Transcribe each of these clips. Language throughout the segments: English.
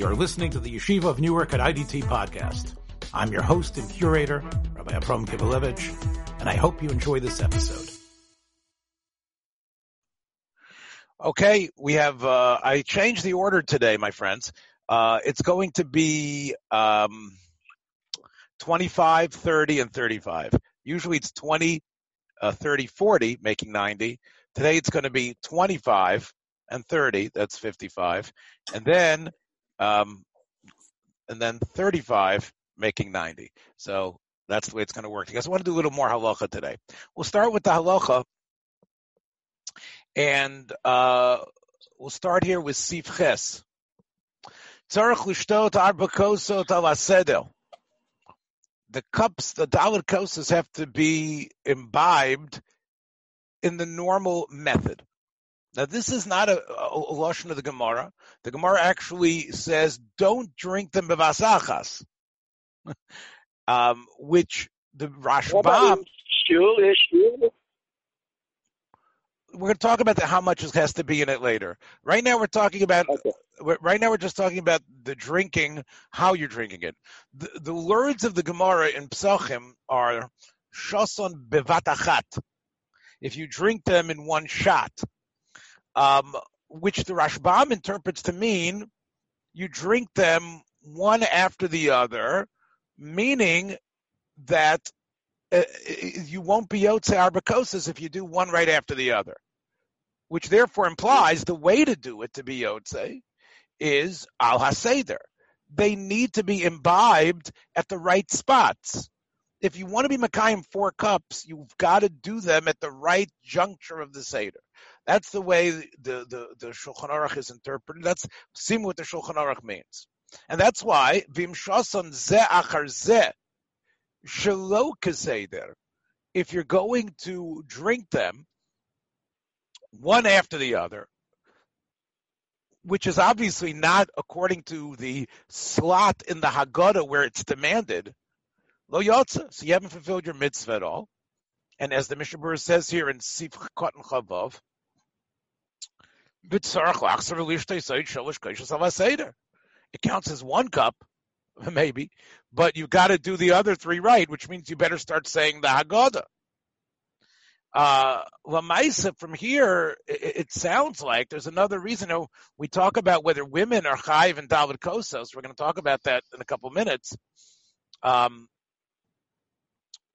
You're listening to the Yeshiva of Newark at IDT podcast. I'm your host and curator, Rabbi Abram Kivelevitz, and I hope you enjoy this episode. Okay, we have, uh, I changed the order today, my friends. Uh, it's going to be, um, 25, 30, and 35. Usually it's 20, uh, 30, 40, making 90. Today it's going to be 25 and 30, that's 55. And then, um, and then 35, making 90. So that's the way it's going to work. You guys want to do a little more halacha today. We'll start with the halacha. And, uh, we'll start here with Sif Ches. The cups, the dalit kosas have to be imbibed in the normal method. Now, this is not a, a, a of the Gemara. The Gemara actually says, "Don't drink them bevasachas," um, which the Rashbam. We're going to talk about the, how much has to be in it later. Right now, we're talking about. Okay. Right now, we're just talking about the drinking, how you're drinking it. The, the words of the Gemara in Psachim are "shason bevatachat." If you drink them in one shot, um, which the Rashbam interprets to mean you drink them one after the other, meaning that uh, you won't be yotze arbacosis if you do one right after the other, which therefore implies the way to do it to be yotze is al haseder. They need to be imbibed at the right spots. If you want to be Makayim four cups, you've got to do them at the right juncture of the Seder. That's the way the, the, the Shulchan Aruch is interpreted. That's seem what the Shulchan Aruch means. And that's why, Vim Shason Ze Achar Ze, Shelo if you're going to drink them one after the other, which is obviously not according to the slot in the Haggadah where it's demanded, lo yotza. So you haven't fulfilled your mitzvah at all. And as the Mishnah says here in Sif Cotton Chavav, it counts as one cup, maybe, but you've got to do the other three right, which means you better start saying the Haggadah. Uh, from here, it, it, sounds like there's another reason. You know, we talk about whether women are chayiv and David Kosos. We're going to talk about that in a couple minutes. Um,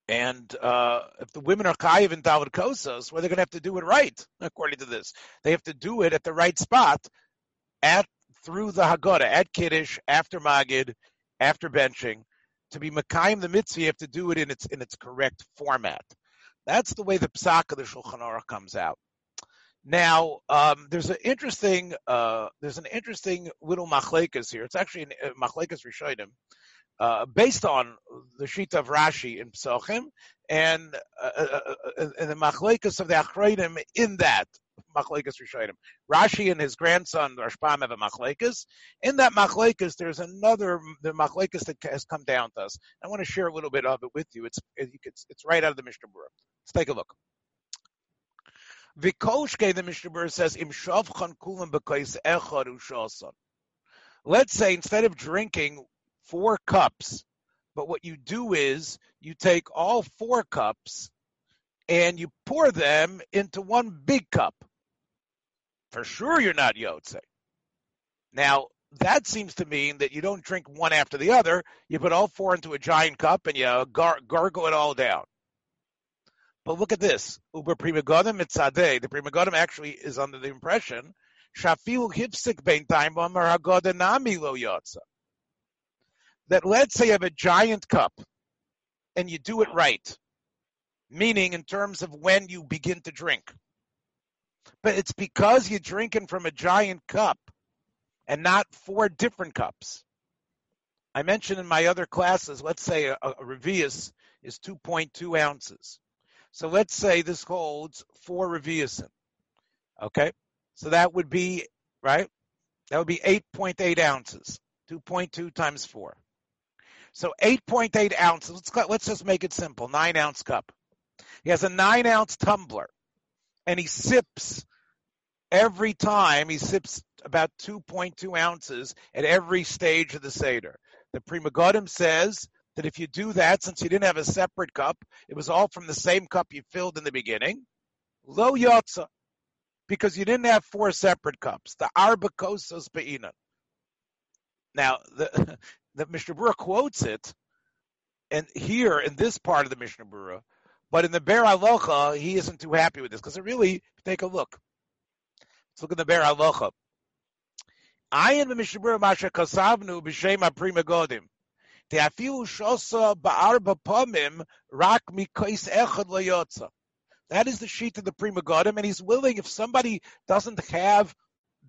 and uh, if the women are chayiv and David Kosas, well, they're going to have to do it right, according to this. They have to do it at the right spot, at through the Haggadah, at Kiddush, after Magid, after benching. To be Makayim the mitzvah, you have to do it in its in its correct format. That's the way the Psak of the Shulchan Aruch comes out. Now, um, there's an interesting, uh, there's an interesting little machlekas here. It's actually a uh, machlekas rishonim uh, based on the sheet of Rashi in Psochim and, uh, uh, uh, and the machlekas of the Achreidim in that machlekas Rishonim. Rashi and his grandson Rashbam have a machlekas. In that machlekas, there's another the machlekas that has come down to us. I want to share a little bit of it with you. It's it's, it's right out of the Mishnah Berurah. Let's take a look. Vikolshke, the Mishnah Berurah says, Im shavchan kulam echad. Let's say instead of drinking four cups. But what you do is you take all four cups and you pour them into one big cup. For sure, you're not Yotze. Now, that seems to mean that you don't drink one after the other. You put all four into a giant cup and you gar- gargle it all down. But look at this. Uber Pri Megadim Mitzadeh. The Pri Megadim actually is under the impression Shafilu Hipsik Bein Time Lo Yotza that let's say you have a giant cup and you do it right, meaning in terms of when you begin to drink. But it's because you're drinking from a giant cup and not four different cups. I mentioned in my other classes, let's say a, a Revius is 2.2 ounces. So let's say this holds four Reviusin. Okay? So that would be, right? That would be 8.8 ounces. 2.2 times 4. So 8.8 ounces. Let's, let's just make it simple. Nine ounce cup. He has a nine ounce tumbler and he sips every time he sips about 2.2 ounces at every stage of the Seder. The Pri Megadim says that if you do that, since you didn't have a separate cup, it was all from the same cup you filled in the beginning, lo yotza, because you didn't have four separate cups. The arba kosos be'inan. Now, the, the Mishnah Berurah quotes it, and here in this part of the Mishnah Berurah, but in the Ber Alocha, he isn't too happy with this because it really take a look. Let's look at the Ber Alocha. Masha kasavnu b'shem ha-pri megodim. Te'afilu shosa ba'arba pomim rak mikois echad loyotza. That is the sheet of the Pri Megadim, and he's willing, if somebody doesn't have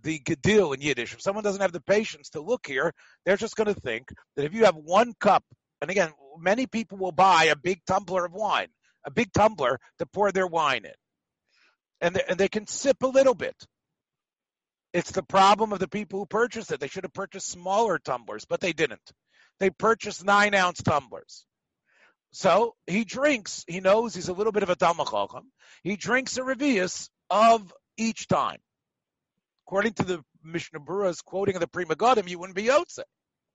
the gedil in Yiddish, if someone doesn't have the patience to look here, they're just going to think that if you have one cup, and again, many people will buy a big tumbler of wine, a big tumbler to pour their wine in. And they, and they can sip a little bit. It's the problem of the people who purchased it. They should have purchased smaller tumblers, but they didn't. They purchased nine ounce tumblers. So he drinks, he knows he's a little bit of a Talmud He drinks a revius of each time. According to the Mishnah Berurah's quoting of the Pri Megadim, you wouldn't be Yotze.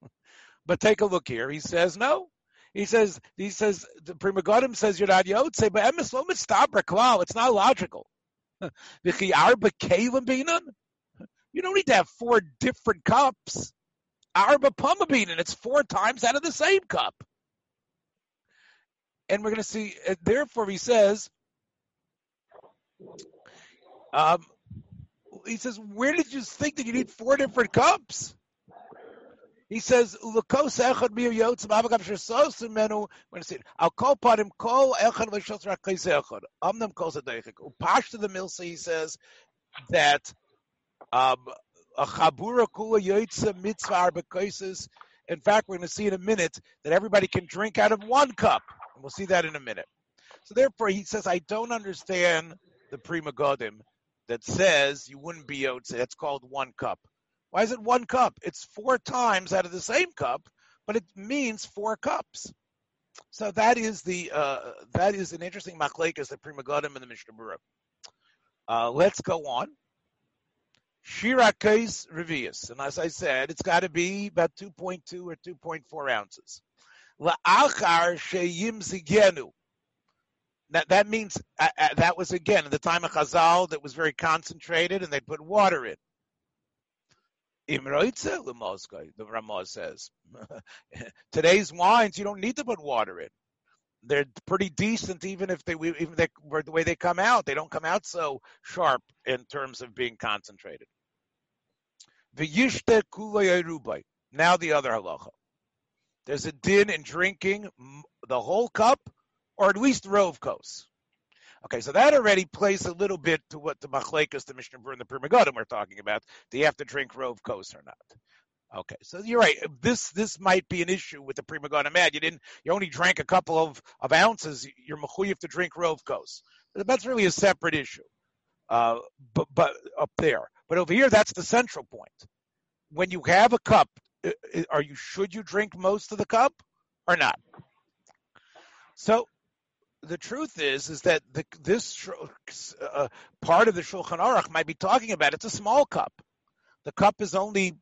But take a look here. He says no. He says he says the Pri Megadim says you're not Yotze, but Emes Lo It's not logical. You don't need to have four different cups. Arba Pumabine, and it's four times out of the same cup. And we're going to see, therefore, he says, um, he says, where did you think that you need four different cups? He says, "Lukos echad mir yotz mavagav shesos menu." When see, I'll call upon him. Call echad v'shos rakais echad. Amnam calls it deichik. Upashta the milsa. He says that um, a chabura kula yoitza mitzvah arbekaisis. In fact, we're going to see in a minute that everybody can drink out of one cup, and we'll see that in a minute. So therefore, he says, I don't understand the Pri Megadim that says you wouldn't be yotze. That's called one cup. Why is it one cup? It's four times out of the same cup, but it means four cups. So that is the uh, that is an interesting machlekes the Pri Megadim and the Mishnah Berurah. Uh, let's go on. Shirakais Revius. And as I said, it's got to be about 2.2 or 2.4 ounces. La'achar sheyim zigenu. That, that means uh, uh, that was again in the time of Chazal that was very concentrated and they put water in. Imroitze the Ramah says. Today's wines, you don't need to put water in. They're pretty decent, even if they even they, the way they come out. They don't come out so sharp in terms of being concentrated. V'yishte kulay Now the other halacha. There's a din in drinking the whole cup, or at least rove kos. Okay, so that already plays a little bit to what the Machlekas, the Mishnah and the Pri Megadim we're talking about. Do you have to drink rove kos or not? Okay, so you're right. This this might be an issue with the Pri Megadim. Mad, you didn't. You only drank a couple of, of ounces. You're mechuyev to drink rove. That's really a separate issue. Uh, but but up there. But over here, that's the central point. When you have a cup, are you should you drink most of the cup or not? So the truth is is that the, this uh, part of the Shulchan Aruch might be talking about it's a small cup. The cup is only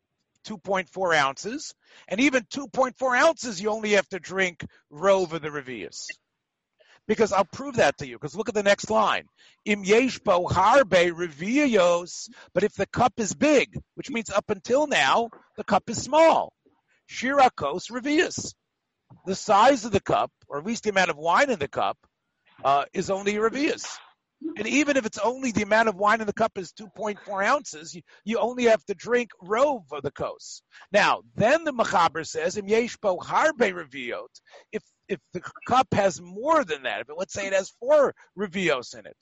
2.4 ounces, and even 2.4 ounces you only have to drink rove of the revius. Because I'll prove that to you. Because look at the next line. Im yeshbo harbe revios. But if the cup is big, which means up until now, the cup is small. Shirakos revius. The size of the cup, or at least the amount of wine in the cup, uh, is only revius. And even if it's only the amount of wine in the cup is 2.4 ounces, you, you only have to drink rove of the kos. Now, then the Machaber says, Im yeshbo harbe reviot. If if the cup has more than that, if it, let's say it has four revios in it.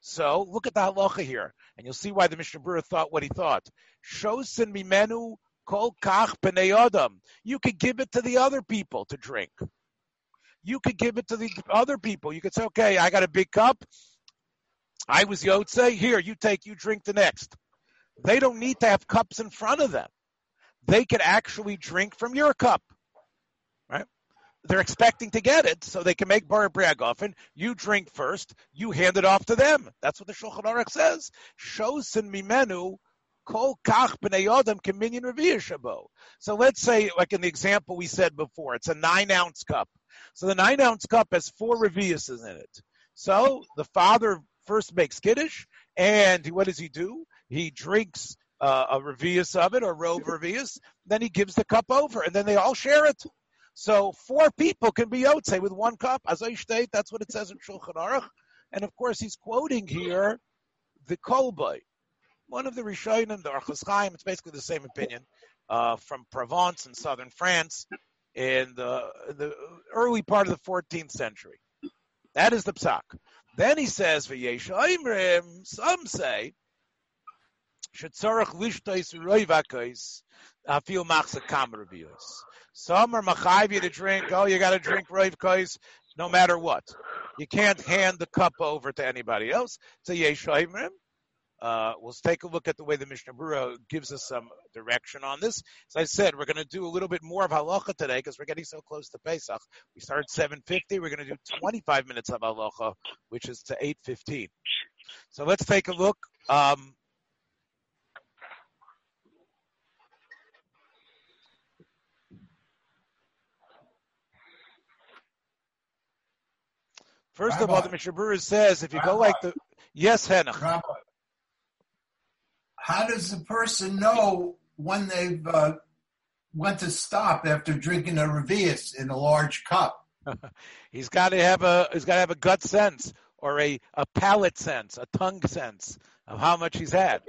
So look at the halacha here, and you'll see why the Mishnah Berurah thought what he thought. Shosin mimenu kol kach b'nei You could give it to the other people to drink. You could give it to the other people. You could say, okay, I got a big cup. I was Yotze. Here, you take, you drink the next. They don't need to have cups in front of them. They could actually drink from your cup. Right? they're expecting to get it, so they can make bar briagofen. You drink first, you hand it off to them. That's what the Shulchan Aruch says. Shosin mimenu kol kach b'nei adam. So let's say, like in the example we said before, it's a nine ounce cup. So the nine ounce cup has four reviuses in it. So the father first makes kiddush, and what does he do? He drinks uh, a revius of it or rove revius, then he gives the cup over, and then they all share it. So four people can be yotze with one cup. As I state, that's what it says in Shulchan Aruch. And of course, he's quoting here the Kolbai, one of the Rishonim, the Orchos Chaim. It's basically the same opinion uh, from Provence in southern France in the, the early part of the 14th century. That is the psak. Then he says, "V'yeshaimrim." Some say, "Shetzarach lishtais roivakos afil uh, machsa kam some are machayiv to drink. Oh, you got to drink roivkais no matter what. You can't hand the cup over to anybody else. So yeshayimrim. Uh, we'll take a look at the way the Mishnah Berurah gives us some direction on this. As I said, we're going to do a little bit more of halacha today because we're getting so close to Pesach. We started 7:50. We're going to do 25 minutes of halacha, which is to 8:15. So let's take a look. Um, First Rabbi, of all, the Mishnah Berurah says if you Rabbi, go like the yes, Henach. How does the person know when they've uh, went to stop after drinking a revius in a large cup? he's got to have a he's got to have a gut sense or a a palate sense, a tongue sense of how much he's had.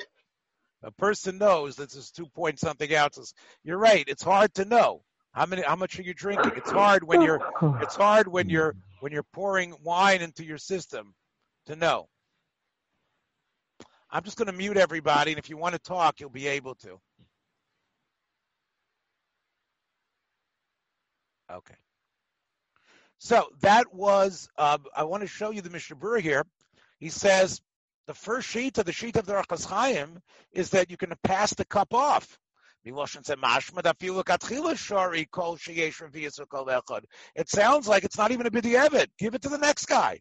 A person knows this is two point something ounces. You're right. It's hard to know how many how much are you drinking. It's hard when you're it's hard when you're when you're pouring wine into your system to know. I'm just going to mute everybody, and if you want to talk, you'll be able to. Okay. So that was, uh, I want to show you the Mishnah Berurah here. He says the first sheet of the sheet of the Orchos Chaim is that you can pass the cup off. It sounds like it's not even a b'di'evet. Give it to the next guy.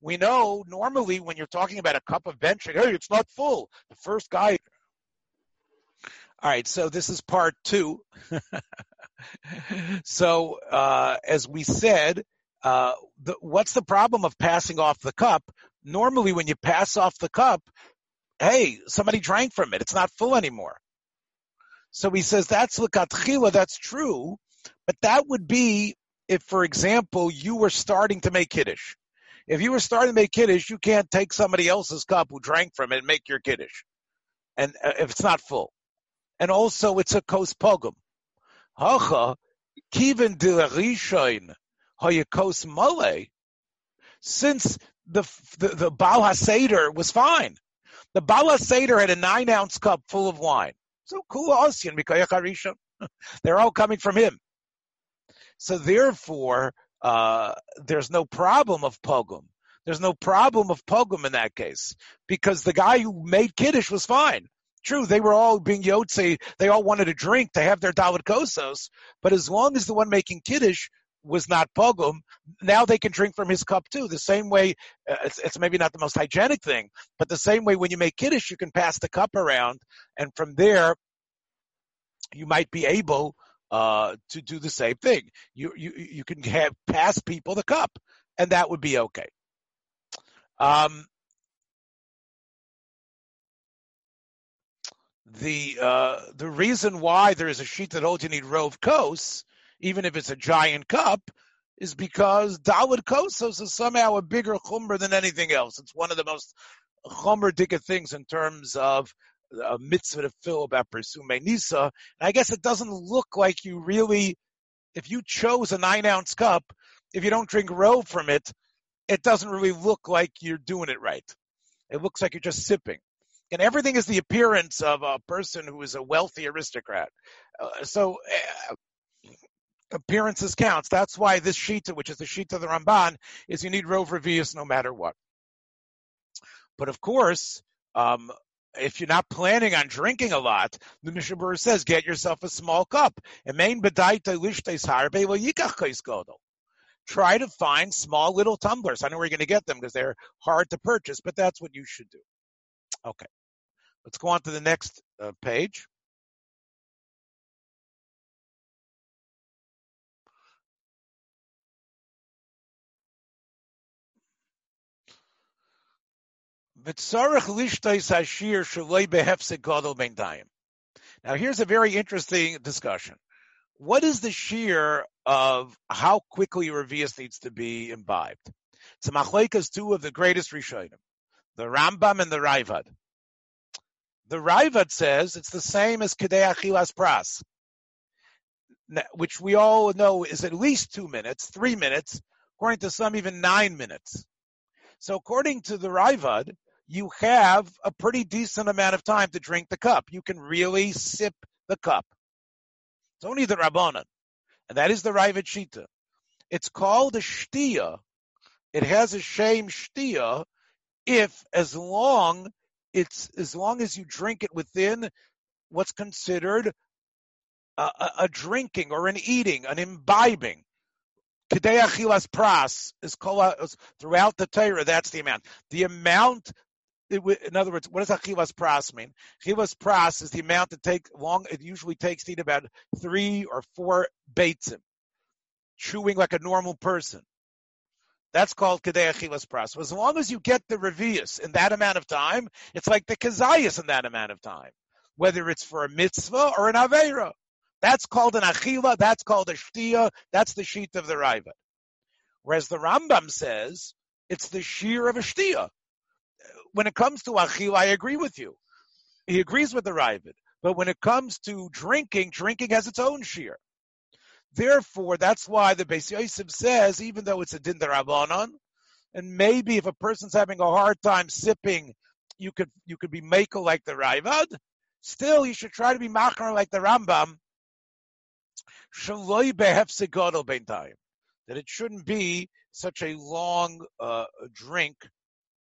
We know normally when you're talking about a cup of benching, hey, it's not full. The first guy. All right, so this is part two. so uh, as we said, uh, the, what's the problem of passing off the cup? Normally, when you pass off the cup, hey, somebody drank from it. It's not full anymore. So he says that's l'katchila, that's true, but that would be if, for example, you were starting to make kiddush. If you were starting to make kiddush, you can't take somebody else's cup who drank from it and make your kiddush, and uh, if it's not full. And also, it's a kos pogum. Hacha kiven de rishoin hayakos male. Since the the, the Baal HaSeder was fine. The Bala Seder had a nine ounce cup full of wine. So Asian Mikayach They're all coming from him. So therefore, uh, there's no problem of pogum. There's no problem of pogum in that case because the guy who made kiddush was fine. True, they were all being yotze. They all wanted a drink. to have their dalit kosos, but as long as the one making kiddush was not pogum, now they can drink from his cup too. The same way, uh, it's, it's, maybe not the most hygienic thing, but the same way when you make kiddush, you can pass the cup around, and from there, you might be able uh, to do the same thing. You you you can have pass people the cup, and that would be okay. Um, the uh, the reason why there is a sheet that holds you need rove kos even if it's a giant cup, is because Dalit Kosos is somehow a bigger chumr than anything else. It's one of the most chumr things in terms of a mitzvah to fill about Persume Nisa. And I guess it doesn't look like you really, if you chose a nine ounce cup, if you don't drink row from it, it doesn't really look like you're doing it right. It looks like you're just sipping. And everything is the appearance of a person who is a wealthy aristocrat. Uh, so uh, appearances counts. That's why this Shita, which is the Shita of the Ramban, is you need Rov Revius no matter what. But of course, um, if you're not planning on drinking a lot, the Mishnah says, get yourself a small cup. Try to find small little tumblers. I know where you're going to get them because they're hard to purchase, but that's what you should do. Okay. Let's go on to the next uh, page. Now here's a very interesting discussion. What is the shear of how quickly Revius needs to be imbibed? It's machlekes two of the greatest Rishonim, the Rambam and the Raivad. The Raivad says it's the same as Kedei Achilas Pras, which we all know is at least two minutes, three minutes, according to some even nine minutes. So according to the Raivad, you have a pretty decent amount of time to drink the cup. You can really sip the cup. It's only the Rabbanan, and that is the Raavad Shita. It's called a shtia. It has a shame shtia if, as long it's as long as you drink it within what's considered a, a, a drinking or an eating, an imbibing. Kedei achilas pras is called throughout the Torah. That's the amount. The amount in other words, what does achivas pras mean? Achivas pras is the amount that take long. It usually takes to eat about three or four beitzim, chewing like a normal person. That's called kedei achivas pras. As long as you get the revius in that amount of time, it's like the kazayas in that amount of time, whether it's for a mitzvah or an avera. That's called an achila. That's called a shtia. That's the sheet of the raiva. Whereas the Rambam says it's the shear of a shtia when it comes to achil, I agree with you. He agrees with the Ravid. But when it comes to drinking, drinking has its own shear. Therefore, that's why the Beis Yosef says, even though it's a din derabanan, and maybe if a person's having a hard time sipping, you could you could be makel like the Ravad. Still, you should try to be machar like the Rambam. That it shouldn't be such a long uh, drink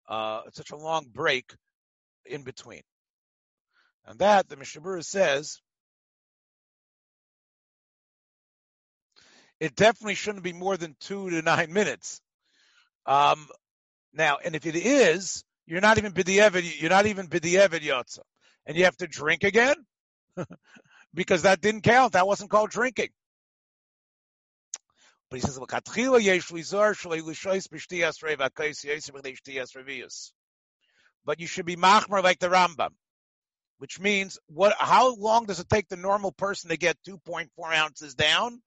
uh, such a long break in between. And that, the Mishnah says, it definitely shouldn't be more than two to nine minutes. Um, now, and if it is, you're not even b'di'evid, you're not even b'di'evid yotza. And you have to drink again? because that didn't count. That wasn't called drinking. But he says, "L'katchila yesh shalei b'shtiyas b'nei shtiyas revius." But you should be machmer like the Rambam, which means what? How long does it take the normal person to get 2.4 ounces down?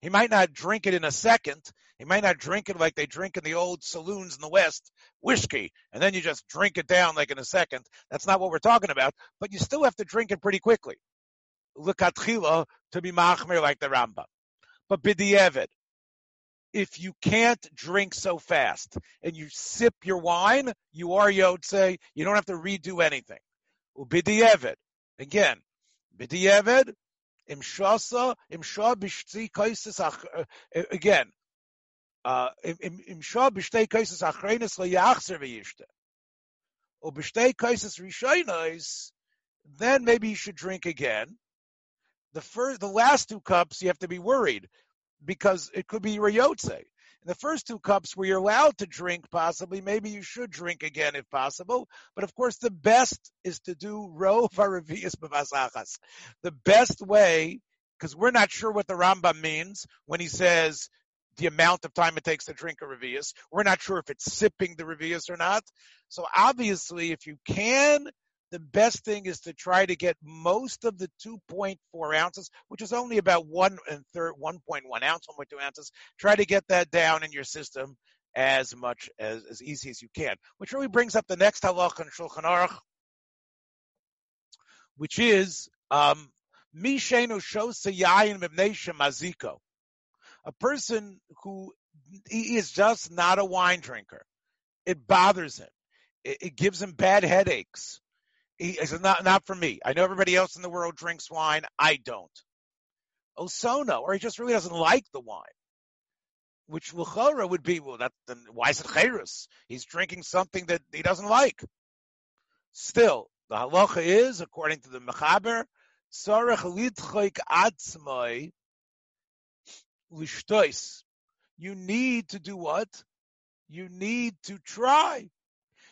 He might not drink it in a second. He might not drink it like they drink in the old saloons in the West, whiskey, and then you just drink it down like in a second. That's not what we're talking about. But you still have to drink it pretty quickly. L'katchila to be machmer like the Rambam. But b'di'evid, if you can't drink so fast and you sip your wine, you are Yotze. You don't have to redo anything. Ubidiyeved. Again, Bidiyeved, Imshasa, Imsha Bishti Kaisis uh, again. Uh, Imsha Bishti Kaisis Achrenis Layachzer V'yishte. Or Bishti Kaisis Rishainos, then maybe you should drink again. The first, the last two cups, you have to be worried because it could be Rayotze. The first two cups where you're allowed to drink, possibly, maybe you should drink again if possible. But of course, the best is to do ro varavias b'vasachas. The best way, because we're not sure what the Rambam means when he says the amount of time it takes to drink a revius. We're not sure if it's sipping the revius or not. So obviously, if you can the best thing is to try to get most of the 2.4 ounces, which is only about one and third, 1.1 ounce, 1.2 ounces. Try to get that down in your system as much as as easy as you can. Which really brings up the next halach in Shulchan Aruch, which is um, Mishenu Shosayayin Maziko. A person who he is just not a wine drinker. It bothers him. It, it gives him bad headaches he says, not, not for me. I know everybody else in the world drinks wine. I don't. Osono, or he just really doesn't like the wine. Which Luchora would be, well, that, then why is it Chayrus? He's drinking something that he doesn't like. Still, The halacha is, according to the Mechaber, Sarach litchoik atzmai lishtois. You need to do what? You need to try.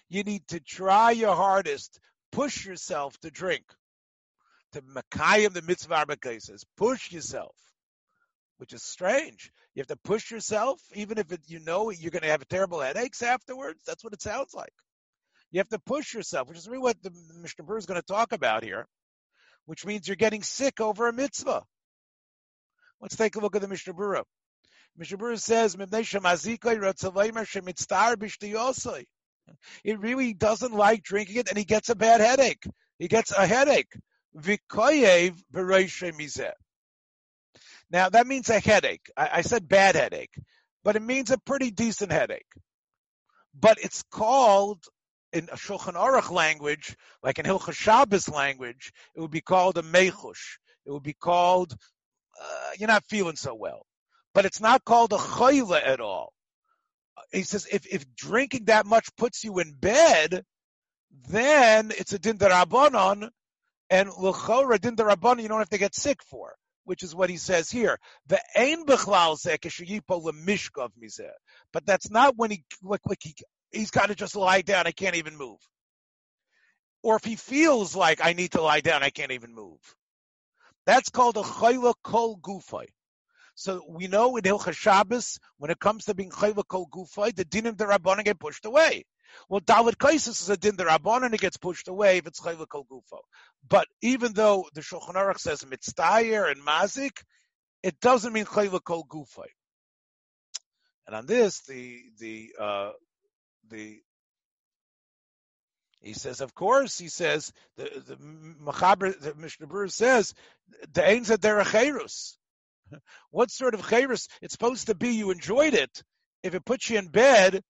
You need to try your hardest. Push yourself to drink. To Makayim the mitzvah cases. Push yourself. Which is strange. You have to push yourself, even if it, you know you're going to have terrible headaches afterwards. That's what it sounds like. You have to push yourself, which is really what the Mishnah Berurah is going to talk about here which means you're getting sick over a mitzvah. Let's take a look at the Mishnah Berurah. Mishnah Berurah says, It really doesn't like drinking it, and he gets a bad headache. He gets a headache. Now that means a headache. I, I said bad headache, but it means a pretty decent headache. But it's called in a Shulchan Aruch language, like in Hilchah Shabbos language, it would be called a mechush. It would be called, uh, you're not feeling so well. But it's not called a chayla at all. He says if, if drinking that much puts you in bed, then it's a din darabanan, and l'chora din darabanan you don't have to get sick for, which is what he says here. The ein bechlal mishkov mizeh. But that's not when he like, like he he's got to just lie down. I can't even move. Or if he feels like I need to lie down, I can't even move. That's called a chayla kol gufay. So we know in Hilchah Shabbos, when it comes to being chayla kol gufay, the dinim derabbanan get pushed away. Well, Dalit Kaisis is a din derabbanan and it gets pushed away if it's chayla kol gufo. But even though the Shulchan Aruch says mitzdayer and mazik, it doesn't mean chayla kol gufay. And on this, the the uh, the he says, of course, he says the the Machaber, the Mishnah Berurah says the ain't a derech What sort of cherus? It's supposed to be you enjoyed it. If it puts you in bed,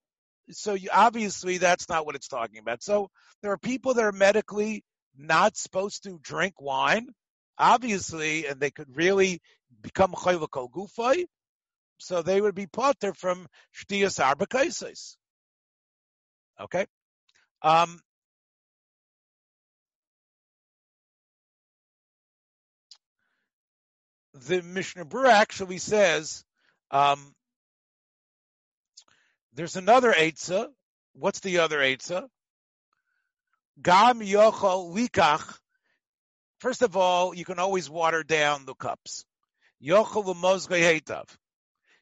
so you, obviously that's not what it's talking about. So there are people that are medically not supposed to drink wine, obviously, and they could really become chayvakol gufay. So they would be potter from shtiyas arba Okay. Um, the Mishnah Berurah actually says um, there's another Eitzah. What's the other Eitzah? Gam yochol likach. First of all, you can always water down the cups. Yochol hetav.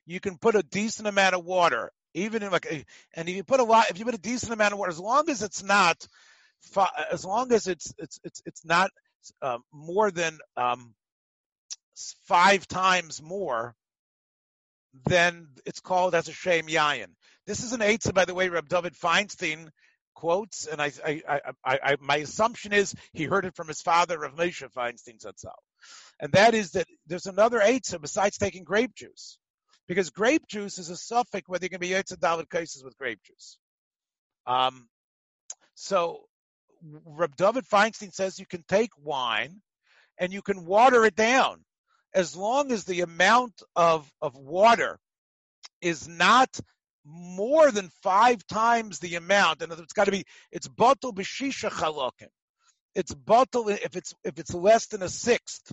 You can put a decent amount of water even in like, and if you put a lot, if you put a decent amount of water, as long as it's not, as long as it's it's it's it's not um, more than um, five times more, then it's called as a shame yayin. This is an eitzah, by the way, Reb David Feinstein quotes, and I, I, I, my assumption is he heard it from his father, Rav Moshe Feinstein Zatzal, and that is that there's another eitzah besides taking grape juice because grape juice is a suffix whether you can be Yitzhak Dalit cases with grape juice. Um, so Reb David Feinstein says you can take wine and you can water it down as long as the amount of, of water is not more than five times the amount, and it's got to be it's bottle b'shisha chalokim. It's bottle if it's if it's less than a sixth.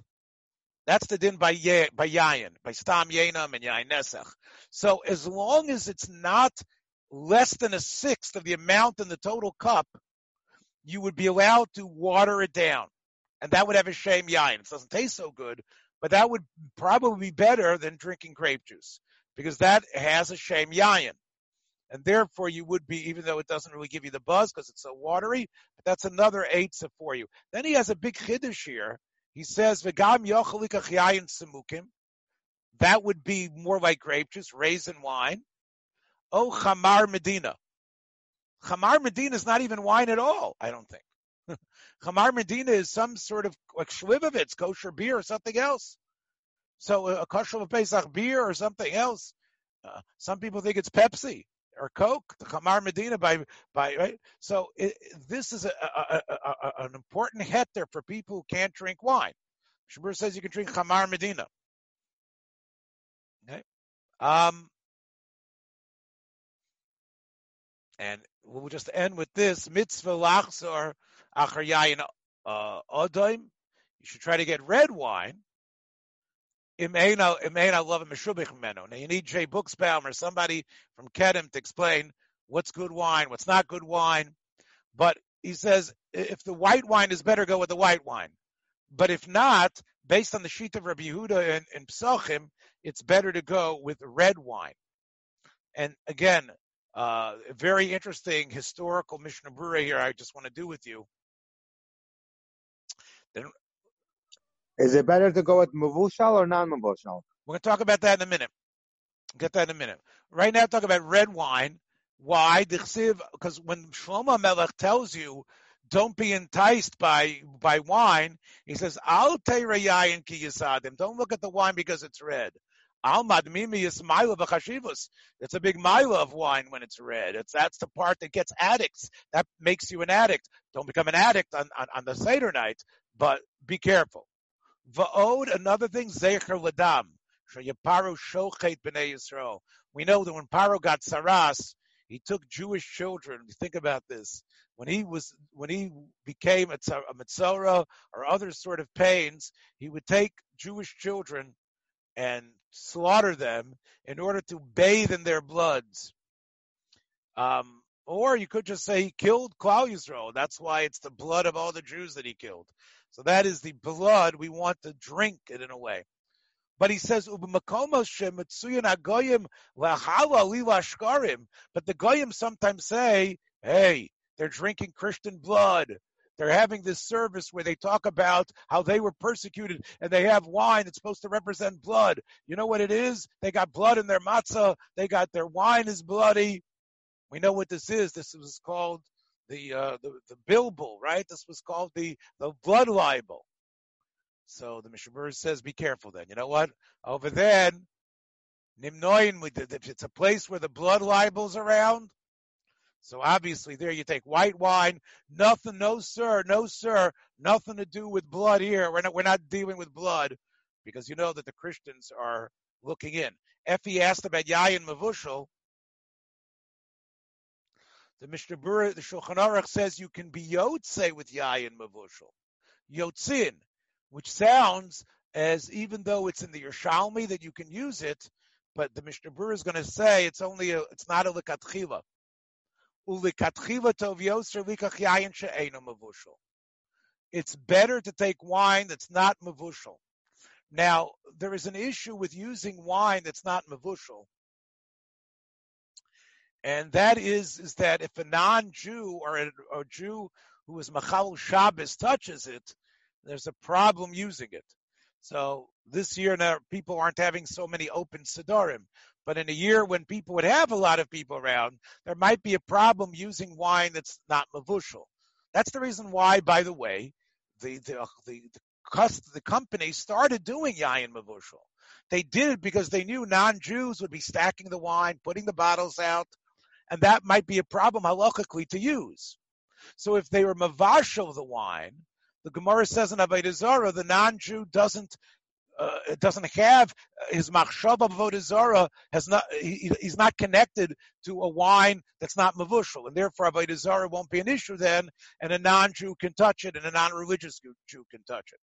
That's the din by ye, by yayin, by stam yenam and yayin nesach. So as long as it's not less than a sixth of the amount in the total cup, you would be allowed to water it down, and that would have a shame yayin. It doesn't taste so good, but that would probably be better than drinking grape juice because that has a shame yayin. And therefore, you would be, even though it doesn't really give you the buzz because it's so watery, but that's another eitzah for you. Then he has a big chiddush here he says, "V'gam yochalikach yayin semukim." That would be more like grape juice, raisin wine. Oh, chamar medina. Chamar medina is not even wine at all. I don't think. chamar medina is some sort of like Shlivovitz, kosher beer or something else. So a kosher Pesach beer or something else. Uh, some people think it's Pepsi or Coke, the Chamar Medina by by right. So it, this is a, a, a, an important heter for people who can't drink wine. Shabur says you can drink Chamar Medina. Okay, um, and we'll just end with this mitzvah lachzor achar yayin uh. You should try to get red wine. Now you need Jay Buchsbaum or somebody from Kedem to explain what's good wine, what's not good wine. But he says if the white wine is better, go with the white wine. But if not, based on the sheet of Rabbi Yehuda and, and it's better to go with red wine. And again, uh, very interesting historical Mishnah Berurah here. I just want to do with you. Then, is it better to go with mavushal or non-mavushal? We're going to talk about that in a minute. Get that in a minute. Right now, talk about red wine. Why? Because when Shlomo Melech tells you don't be enticed by by wine. He says, "Al yayin ki yisadim." Don't look at the wine because it's red. Al madmimi is mila b'chashivus. It's a big mila of wine when it's red. It's that's the part that gets addicts. That makes you an addict. Don't become an addict on on, on the seder night, but be careful. Va'od, another thing, zecher ladam. We know that when Paro got saras, he took Jewish children. Think about this. When he was when he became a, a mitzvah or other sort of pains, he would take Jewish children and slaughter them in order to bathe in their bloods. Um, or you could just say he killed Klal Yisrael. That's why it's the blood of all the Jews that he killed. So that is the blood we want to drink it in a way. But he says, But the goyim sometimes say, hey, they're drinking Christian blood. They're having this service where they talk about how they were persecuted and they have wine that's supposed to represent blood. You know what it is? They got blood in their matzah. They got their wine is bloody. We know what this is. This was called the uh, the, the bilbil, right? This was called the the blood libel. So the Mishnah says, be careful then. You know what? Over there, Nimnoin, if it's a place where the blood libel's around, so obviously there you take white wine, nothing, no sir, no sir, nothing to do with blood here. We're not, we're not dealing with blood because you know that the Christians are looking in. Effie asked about Yayin Mavushal. The Mishnah Berurah, the Shulchan Aruch says you can be Yotze with Yayin Mavushal. Yotzin which sounds as even though it's in the Yerushalmi that you can use it, but the Mishnah Berurah is going to say it's only a, it's not a likatchila. Ulikatchila tov yoser likach yayin she'enu mavushal. It's better to take wine that's not mavushal. Now, there is an issue with using wine that's not mavushal. And that is, is that if a non-Jew or a, a Jew who is Machal Shabbos touches it, there's a problem using it. So this year now people aren't having so many open sidorim. But in a year when people would have a lot of people around, there might be a problem using wine that's not mavushal. That's the reason why, by the way, the the the, the, the company started doing yayin mavushal. They did it because they knew non-Jews would be stacking the wine, putting the bottles out, and that might be a problem halachically to use. So if they were mavashal the wine, the Gemara says in Avodah Zarah, the non-Jew doesn't uh, doesn't have his machshava of Zarah has not he, he's not connected to a wine that's not mavushal, and therefore Avodah Zarah won't be an issue then, and a non-Jew can touch it, and a non-religious Jew can touch it.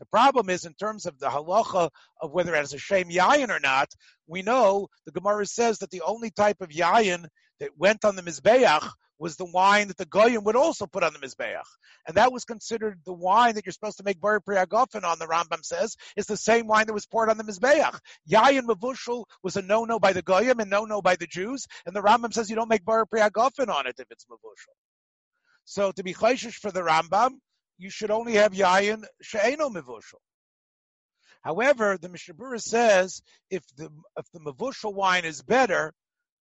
The problem is in terms of the halacha of whether it has a shame yayin or not. We know the Gemara says that the only type of yayin that went on the mizbeach was the wine that the goyim would also put on the mizbeach, and that was considered the wine that you're supposed to make bar priagofen on. The Rambam says is the same wine that was poured on the mizbeach. Yayin mavushal was a no-no by the goyim and no-no by the Jews, and the Rambam says you don't make bar priagofen on it if it's mavushal. So to be chayshish for the Rambam, you should only have yayin she'eno mavushal. However, the Mishnah Berurah says if the if the mavushal wine is better,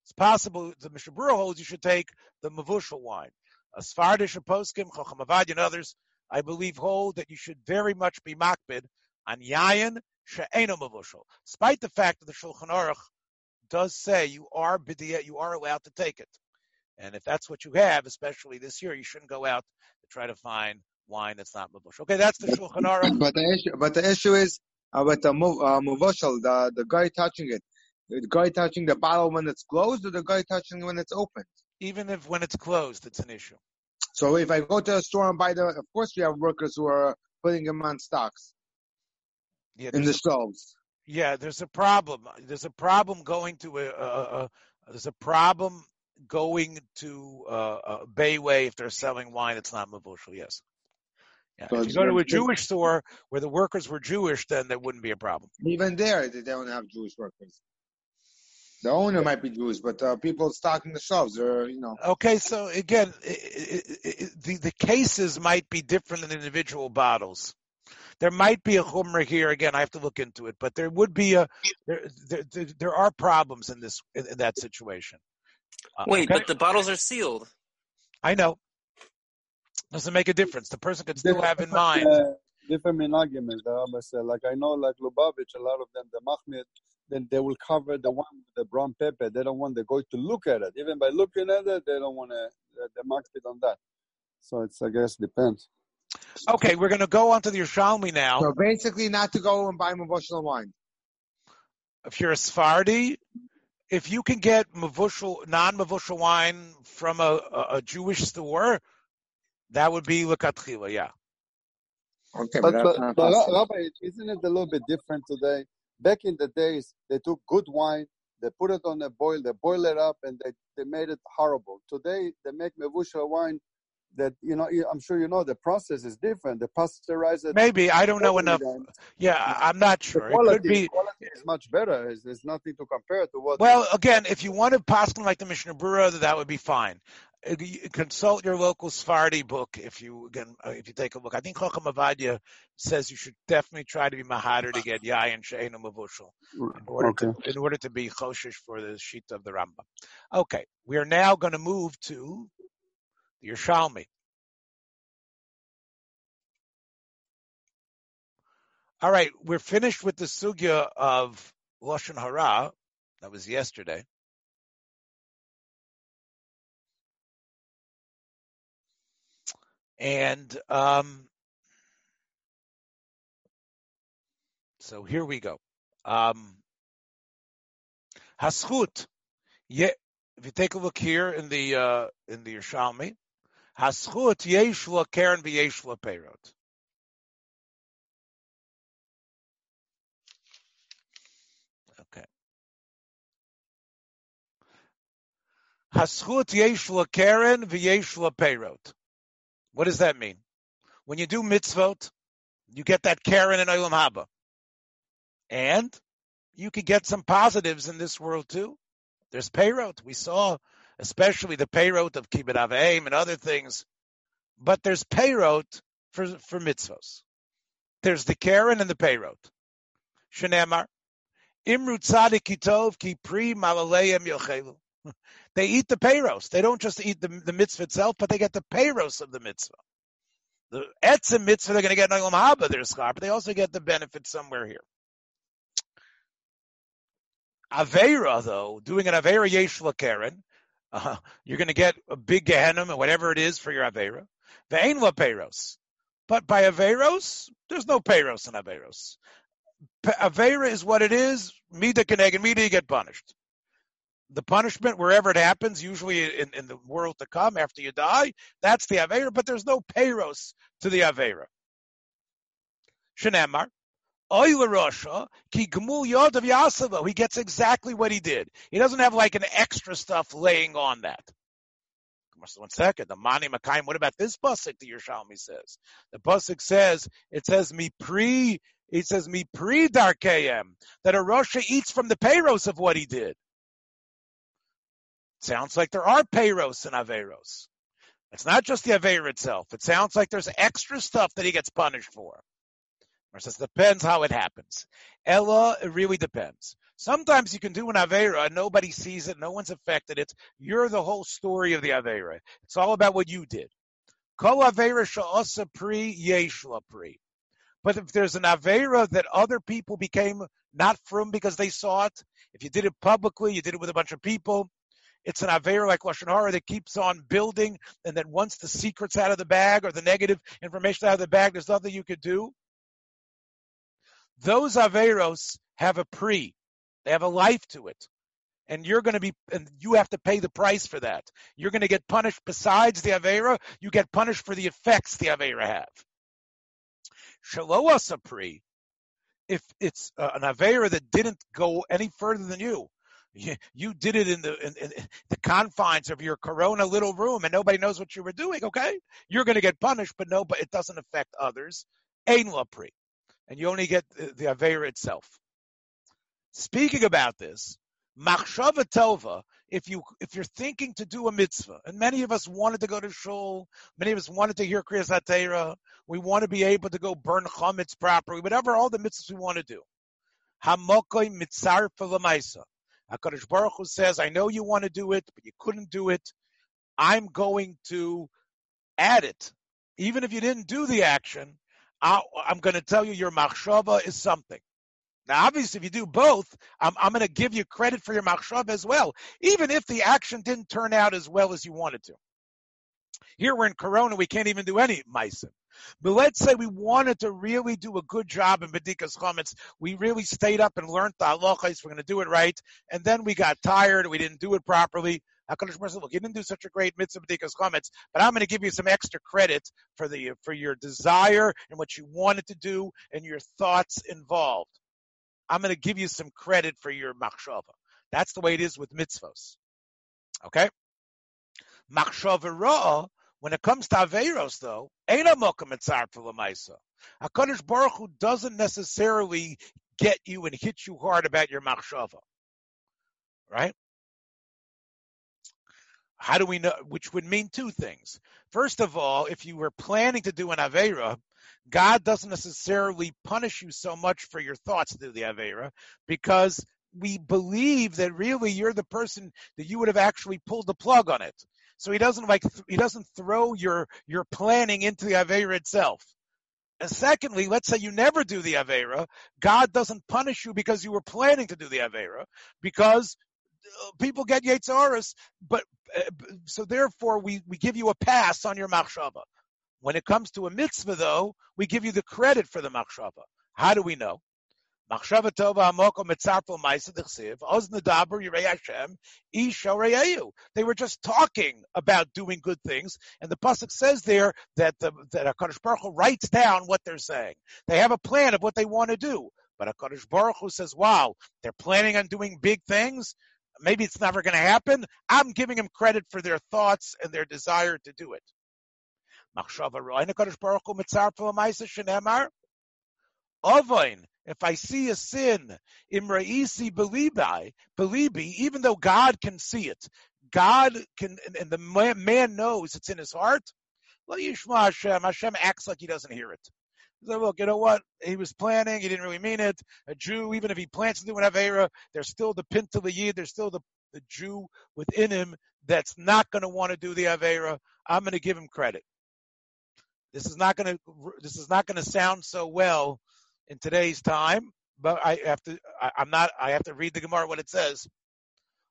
it's possible the Mishnah Berurah holds you should take the mavushal wine. A Sfardish poskim, Chacham Avad, and others, I believe, hold that you should very much be makbid on yayin she'eno mavushal, despite the fact that the Shulchan Aruch does say you are bidiyah, you are allowed to take it. And if that's what you have, especially this year, you shouldn't go out to try to find wine that's not mavushal. Okay, that's the Shulchan Aruch. But the issue, but the issue is uh, with the uh, mavushal, the the guy touching it the guy touching the bottle when it's closed or the guy touching when it's open? Even if when it's closed, it's an issue. So if I go to a store and buy the, of course we have workers who are putting them on stocks Yeah, in the shelves. yeah, there's a problem. There's a problem going to a, a, a there's a problem going to uh, a Bayway if they're selling wine. It's not mavushal. Yes. Yeah. So if you go to a. Jewish store where the workers were Jewish, then there wouldn't be a problem. Even there, they don't have Jewish workers. The owner might be Jewish, but uh, people stocking the shelves are, you know. Okay, so again, i i i the the cases might be different in individual bottles. There might be a chumrah here. Again, I have to look into it, but there would be a there there, there, there are problems in this in, in that situation. Uh, Wait, okay? but the bottles are sealed. I know. Doesn't make a difference. The person could still have in mind. Uh, different minagim, as the Rabbi said. Like I know, like Lubavitch, a lot of them, the Mahmid, then they will cover the one with the brown pepper. They don't want the guy to look at it. Even by looking at it, they don't want to. They mark it on that. So it's I guess depends. Okay, we're going to go on to the Yerushalmi now. So basically, not to go and buy Mavushal wine. if you're a Sephardi, if you can get mavushal, non-mavushal wine from a, a, a Jewish store, that would be lekatchila, yeah. Okay, But, but, but, but. Rabbi, isn't it a little bit different today? Back in the days, they took good wine, they put it on a boil, they boil it up, and they, they made it horrible. Today, they make mevusha wine that, you know, I'm sure you know the process is different. They pasteurize it. Maybe I don't know enough. then. Yeah, I- I'm not The sure. It could be. the quality is much better. There's, there's nothing to compare to what. Well, again, if you want to paskin like the Mishnah Brura, that would be fine. Consult your local Sephardi book if you again uh, if you take a look. I think Chacham Ovadia says you should definitely try to be mahader to get yai and sheinu mavushal in order Okay. to in order to be choshish for the sheet of the Rambam. Okay, we are now going to move to the Yerushalmi. All right, we're finished with the sugya of lashon hara. That was yesterday. And um, so here we go. Um, Haschut. Ye, if you take a look here in the uh, in the Yerushalmi, Haschut yesh la keren v'yesh la. Okay. Haschut yesh la keren v'yesh la. What does that mean? When you do mitzvot, you get that keren and Olam Haba. And you could get some positives in this world too. There's peyrot. We saw especially the peyrot of kibbut aveim and other things. But there's peyrot for, for mitzvos. There's the keren and the peyrot. Shenemar. Imru tzadik kitov ki pri malaleim yochelu. They eat the payros. They don't just eat the, the mitzvah itself, but they get the payros of the mitzvah. The etzim mitzvah they're going to get in Olam Haba, their schar, but they also get the benefit somewhere here. Avera, though, doing an Avera Yeshla Karen, uh, you're going to get a big Gehenim or whatever it is for your Avera. Ve'en la Peiros. But by Averos, there's no Peiros in Averos. Avera is what it is. Mida Keneg and Mida, you get punished. The punishment, wherever it happens, usually in, in the world to come after you die, that's the Avera, but there's no Peiros to the Avera. Of He gets exactly what he did. He doesn't have like an extra stuff laying on that. One second, the Mani Makayim. What about this pasuk? The Yerushalmi says. The pasuk says it says me pre. It says me pre darkeim that a Rasha eats from the payros of what he did. Sounds like there are payros and averos. It's not just the aver itself. It sounds like there's extra stuff that he gets punished for. Or says depends how it happens. Ella, it really depends. Sometimes you can do an Avera, and nobody sees it, no one's affected it. You're the whole story of the Avera. It's all about what you did. Kol Avera. But if there's an Avera that other people became not from because they saw it, if you did it publicly, you did it with a bunch of people, it's an Avera like Lashon Hara that keeps on building, and then once the secret's out of the bag or the negative information out of the bag, there's nothing you could do those averos have a pre. They have a life to it. and you're going to be, and you have to pay the price for that. You're going to get punished besides the Avera, you get punished for the effects the Avera have. Shaloa Sapri, if it's uh, an Avera that didn't go any further than you, you, did it in the in, in, the confines of your Corona little room, and nobody knows what you were doing. Okay, you're going to get punished, but no, but it doesn't affect others. Ain lapri, and you only get the, the avera itself. Speaking about this, machshava tova. If you if you're thinking to do a mitzvah, and many of us wanted to go to shul, many of us wanted to hear kriyas hatorah, we want to be able to go burn chametz properly, whatever all the mitzvahs we want to do. Hamokoi mitzar lamaisa. HaKadosh Baruch Hu says, I know you want to do it, but you couldn't do it. I'm going to add it. Even if you didn't do the action, i am going to tell you your machshava is something. Now, obviously, if you do both, I'm, I'm going to give you credit for your machshava as well, even if the action didn't turn out as well as you wanted to. Here we're in Corona, we can't even do any meisim. But let's say we wanted to really do a good job in Bedikas Chametz. We really stayed up and learned the halachas. We're going to do it right. And then we got tired. We didn't do it properly. HaKadosh Baruch look, you didn't do such a great mitzvah b'dikas chametz, but I'm going to give you some extra credit for the for your desire and what you wanted to do and your thoughts involved. I'm going to give you some credit for your machshava. That's the way it is with mitzvos. Okay? Machshava ra'ah when it comes to Averos, though, ain't a mokum etzar for Lamaisa. HaKadosh Baruch Hu doesn't necessarily get you and hit you hard about your machshava. Right? How do we know? Which would mean two things. First of all, if you were planning to do an Avera, God doesn't necessarily punish you so much for your thoughts to do the Avera because we believe that really you're the person that you would have actually pulled the plug on it. So he doesn't like he doesn't throw your your planning into the avera itself. And secondly, let's say you never do the avera, God doesn't punish you because you were planning to do the avera, because uh, people get yetzaris, but uh, so therefore we we give you a pass on your machshava. When it comes to a mitzvah, though, we give you the credit for the machshava. How do we know? Machshava tova amoko mitzarfel ma'isa d'chsiv, oz yirei Hashem, They were just talking about doing good things, and the pasuk says there that the, that Hakadosh Baruch Hu writes down what they're saying. They have a plan of what they want to do, but Hakadosh Baruch Hu says, "Wow, they're planning on doing big things. Maybe it's never going to happen. I'm giving them credit for their thoughts and their desire to do it." Machshava ro'in Hakadosh Baruch Hu ma'isa shenemar. If I see a sin, imraisi belibi, belibi, even though God can see it, God can, and the man knows it's in his heart. Well, Yishma Hashem, Hashem acts like he doesn't hear it. So, look, you know what? He was planning. He didn't really mean it. A Jew, even if he plans to do an Avera, there's still the Pinta Yid. There's still the, the Jew within him that's not going to want to do the Avera. I'm going to give him credit. This is not going to, this is not going to sound so well in today's time, but I have to, I, am not, I have to read the Gemara what it says.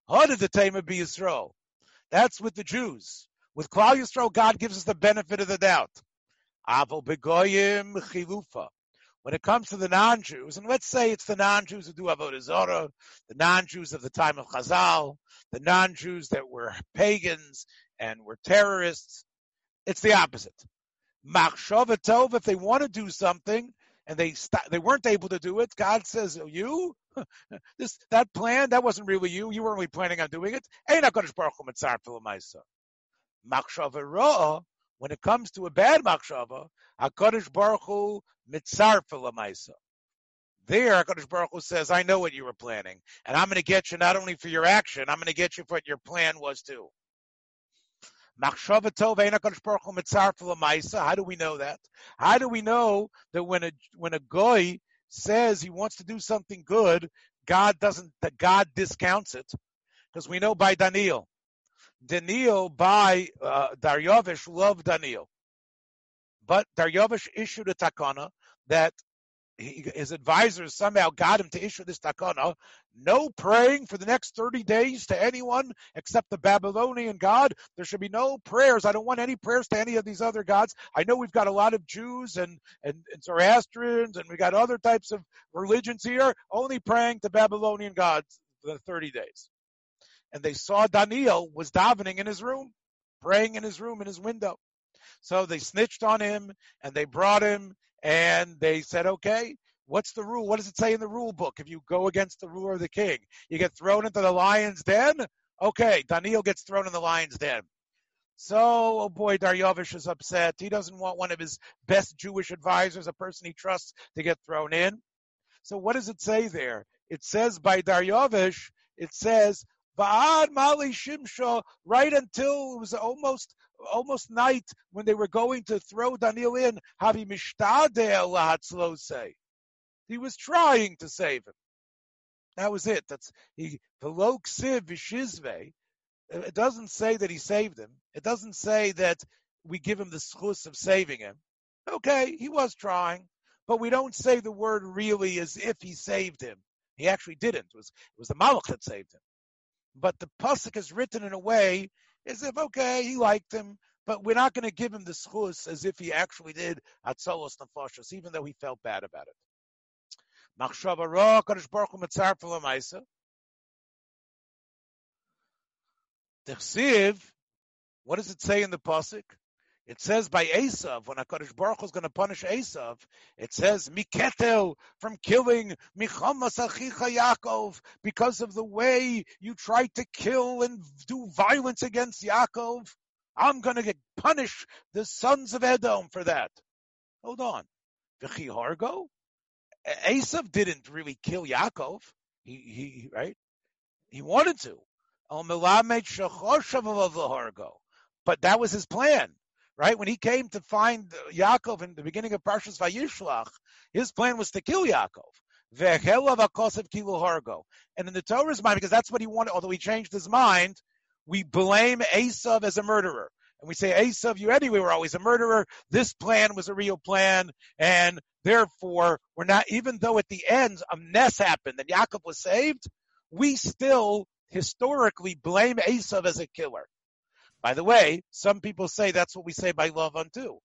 How did the Tamer be Yisrael? That's with the Jews. With Klal Yisrael, God gives us the benefit of the doubt. Aval begoyim chilufa. When it comes to the non-Jews, and let's say it's the non-Jews who do avodah zarah, the non-Jews of the time of Chazal, the non-Jews that were pagans and were terrorists, it's the opposite. Machshava if they want to do something, and they st- they weren't able to do it. God says, oh, "You, this that plan that wasn't really you. You weren't really planning on doing it." Machshava when it comes to a bad machshava, Hakadosh Baruch Hu mitzar There, Hakadosh Baruch Hu says, "I know what you were planning, and I'm going to get you not only for your action, I'm going to get you for what your plan was too." How do we know that? How do we know that when a when a goy says he wants to do something good, God doesn't that God discounts it? Because we know by Daniel. Daniel by uh, loved Daniel. But Daryavish issued a takana that he, his advisors somehow got him to issue this takana: no praying for the next 30 days to anyone except the Babylonian God. There should be no prayers. I don't want any prayers to any of these other gods. I know we've got a lot of Jews and, and, and Zoroastrians and we've got other types of religions here, only praying to Babylonian gods for the 30 days. and they saw Daniel was davening in his room, praying in his room in his window. So they snitched on him and they brought him and they said, okay, what's the rule? What does it say in the rule book? If you go against the ruler of the king, you get thrown into the lion's den. Okay, Daniel gets thrown in the lion's den. So, oh boy, Daryavish is upset. He doesn't want one of his best Jewish advisors, a person he trusts, to get thrown in. So, what does it say there? It says by Daryavish, it says, Va'ad Mali Shimsha, right until it was almost almost night when they were going to throw Daniel in, Havi Mishtadeh say. He was trying to save him. That was it. That's he Velo Ksiv Vishizve. It doesn't say that he saved him. It doesn't say that we give him the schus of saving him. Okay, he was trying, but we don't say the word really as if he saved him. He actually didn't. It was it was the Malach that saved him. But the pasuk is written in a way as if okay, he liked him, but we're not going to give him the schus as if he actually did atzolos nefashos, even though he felt bad about it. Baruch hu The what does it say in the pasuk? It says by Esav, when HaKadosh Baruch Hu is going to punish Esav, it says, Miketel, from killing Michamas Achicha Yaakov, because of the way you tried to kill and do violence against Yaakov. I'm going to get punish the sons of Edom for that. Hold on. V'chi Hargo? Esav didn't really kill Yaakov. He, he, right? He wanted to. But that was his plan, right? When he came to find Yaakov in the beginning of Parshas Vayishlach, his plan was to kill Yaakov. And in the Torah's mind, because that's what he wanted, although he changed his mind, we blame Esav as a murderer. And we say, Esav, you anyway were always a murderer. This plan was a real plan. And therefore, we're not, even though at the end a mess happened and Yaakov was saved, we still historically blame Esav as a killer. By the way, some people say that's what we say by love unto.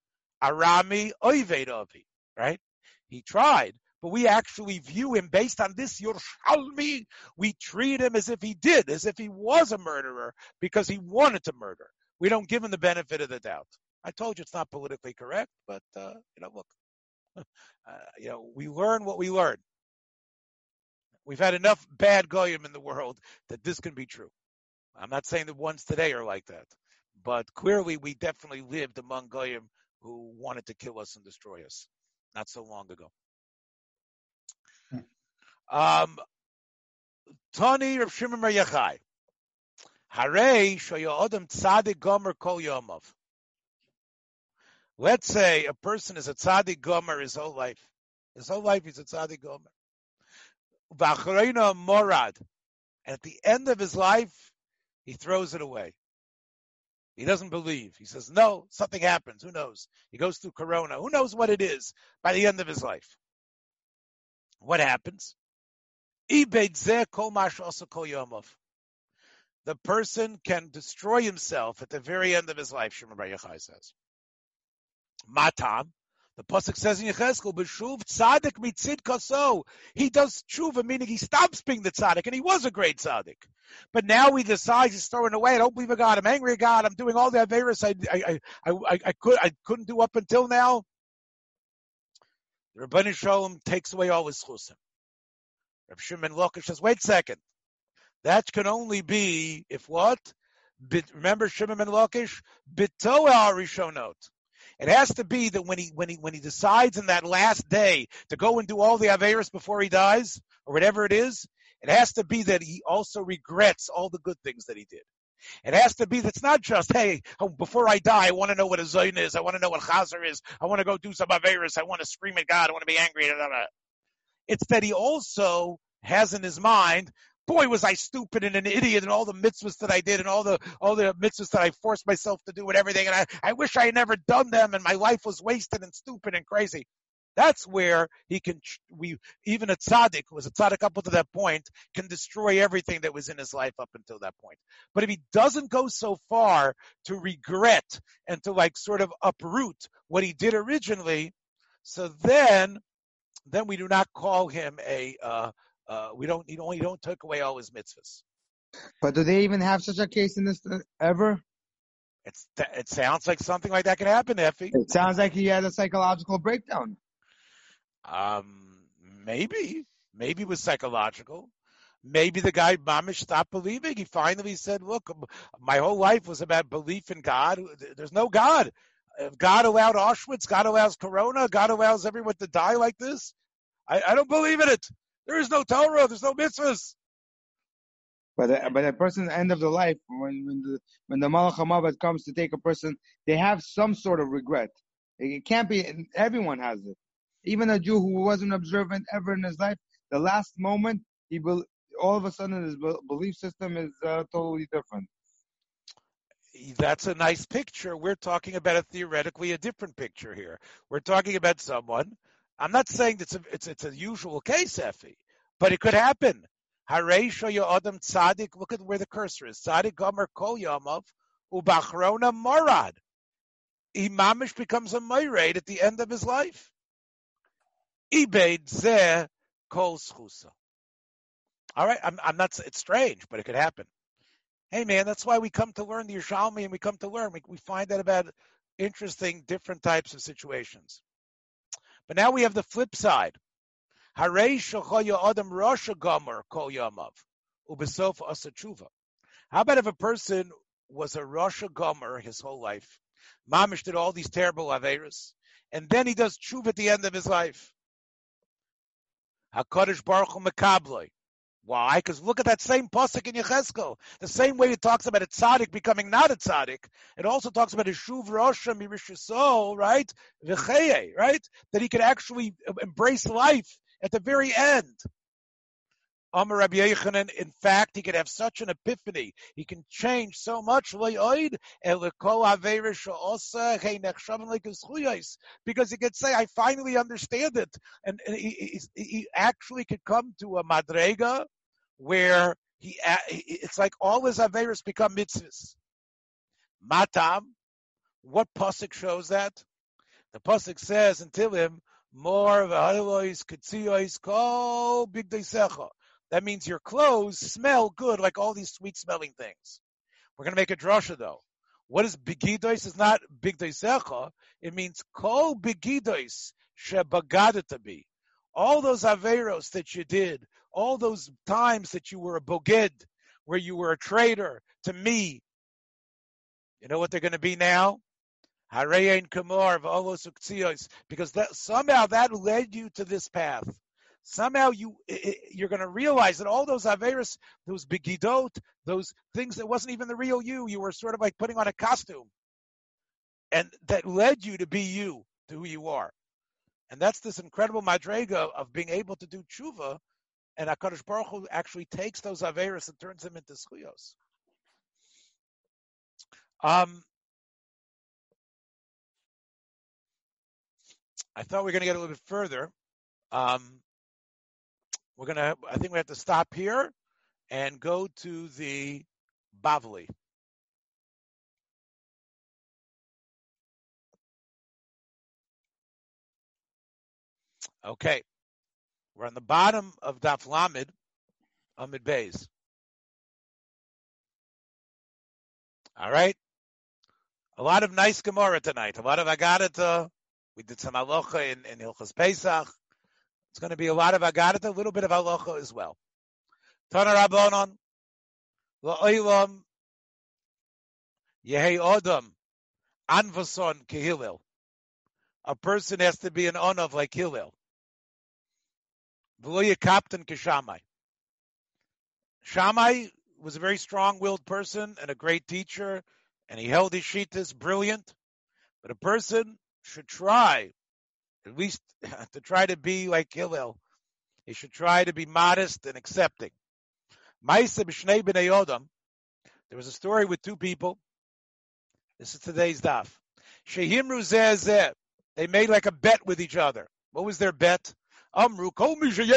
Arami oived avi, right? He tried, but we actually view him based on this Yerushalmi. We treat him as if he did, as if he was a murderer because he wanted to murder. We don't give him the benefit of the doubt. I told you it's not politically correct, but uh, you know, look, uh, you know, we learn what we learn. We've had enough bad goyim in the world that this can be true. I'm not saying the ones today are like that, but clearly we definitely lived among goyim who wanted to kill us and destroy us not so long ago. Um, Tani Shimon Bar. Hare shoya odem tzadik gomer kol yomov. Let's say a person is a tzadik gomer his whole life. His whole life he's a tzadik gomer. morad. And at the end of his life, he throws it away. He doesn't believe. He says, no, something happens. Who knows? He goes through corona. Who knows what it is by the end of his life? What happens? The person can destroy himself at the very end of his life, Shimon Bar Yochai says. Matam, the pasuk says in Yecheskel, "B'shuv tzaddik mitzid kaso." He does tshuva, meaning he stops being the tzaddik, and he was a great tzaddik. But now he decides he's throwing away. I don't believe in God. I'm angry at God. I'm doing all the averus I, I, I, I, I could I couldn't do up until now. The Rebbeinu Shalom takes away all his chusim. Reb Shimon Lakish says, "Wait a second. That can only be if what? Remember Shimon ben Lakish? Bitoa Rishonot. It has to be that when he when he when he decides in that last day to go and do all the Averis before he dies, or whatever it is, it has to be that he also regrets all the good things that he did. It has to be that's not just, hey, oh, before I die, I want to know what a Zayin is. I want to know what Chazer is. I want to go do some Averis. I want to scream at God. I want to be angry. It's that he also has in his mind, boy, was I stupid and an idiot and all the mitzvahs that I did and all the all the mitzvahs that I forced myself to do and everything. And I, I wish I had never done them and my life was wasted and stupid and crazy. That's where he can, we, even a tzaddik who was a tzaddik up to that point can destroy everything that was in his life up until that point. But if he doesn't go so far to regret and to like sort of uproot what he did originally, so then, then we do not call him a, uh, uh, we don't, you don't, you don't take away all his mitzvahs. But do they even have such a case in this uh, ever? It's it sounds like something like that could happen, Effie. It sounds like he had a psychological breakdown. Um, maybe, maybe it was psychological. Maybe the guy Mamish stopped believing. He finally said, "Look, my whole life was about belief in God. There's no God. If God allowed Auschwitz, God allows Corona, God allows everyone to die like this. I, I don't believe in it. There is no Torah. There's no mitzvahs." But uh, but a person's end of the life, when when the when the Malach HaMavet comes to take a person, they have some sort of regret. It can't be. Everyone has it. Even a Jew who wasn't observant ever in his life, the last moment he will all of a sudden his belief system is uh, totally different. That's a nice picture. We're talking about a theoretically a different picture here. We're talking about someone. I'm not saying it's a, it's it's a usual case, Effie, but it could happen. Harei adam tzadik. Look at where the cursor is. Tzadik gomer kol yamav ubachrona morad. Imamish becomes a moirade at the end of his life. Ibeid zeh kol schusa. All right, I'm, I'm not. It's strange, but it could happen. Hey, man, that's why we come to learn the Yerushalmi, and we come to learn. We, we find out about interesting, different types of situations. But now we have the flip side. How about if a person was a rosha gomer his whole life? Mamish did all these terrible averas, and then he does tshuva at the end of his life. Hakadosh Baruch Hu. Why? Because look at that same pasuk in Yecheskel. The same way it talks about a tzaddik becoming not a tzaddik, it also talks about a shuv rosha mirishisol, right? V'cheye, right? That he could actually embrace life at the very end. Amar Rabbi Yechanan, in fact, he could have such an epiphany. He can change so much because he could say, I finally understand it. And, and he, he, he, actually could come to a madrega where he it's like all his averis become mitzvahs. Matam, what pasuk shows that? The pasuk says until him more of a kol big That means your clothes smell good, like all these sweet smelling things. We're going to make a drasha though. What is bigidois? Is not bigdaisecha. It means kol bigidois shebagadata be. All those averos that you did, all those times that you were a boged, where you were a traitor to me. You know what they're going to be now? Because that somehow that led you to this path. Somehow you you're going to realize that all those averis, those begidot, those things that wasn't even the real you, you were sort of like putting on a costume, and that led you to be you, to who you are. And that's this incredible madrega of being able to do tshuva and Hakadosh Baruch Hu actually takes those averis and turns them into schuyos. Um, I thought we were going to get a little bit further. Um, we're going to, I think we have to stop here and go to the Bavli. Okay. We're on the bottom of Daf Lamed, Amud Beis. All right. A lot of nice Gemara tonight. A lot of Agadata. We did some Alocha in, in Hilchos Pesach. It's going to be a lot of Agadata, a little bit of Alocha as well. Tana Rabbanon. La'olam. Yehei Odom. Anvason Kehilel. A person has to be an Onav like Hillel. V'lo kapdan kishamai. Shammai was a very strong-willed person and a great teacher, and he held his shitas brilliant. But a person should try, at least to try to be like Hillel. He should try to be modest and accepting. Maisa b'shnei b'nei. There was a story with two people. This is today's daf. Zeh They made like a bet with each other. What was their bet? Amru, kol zuz.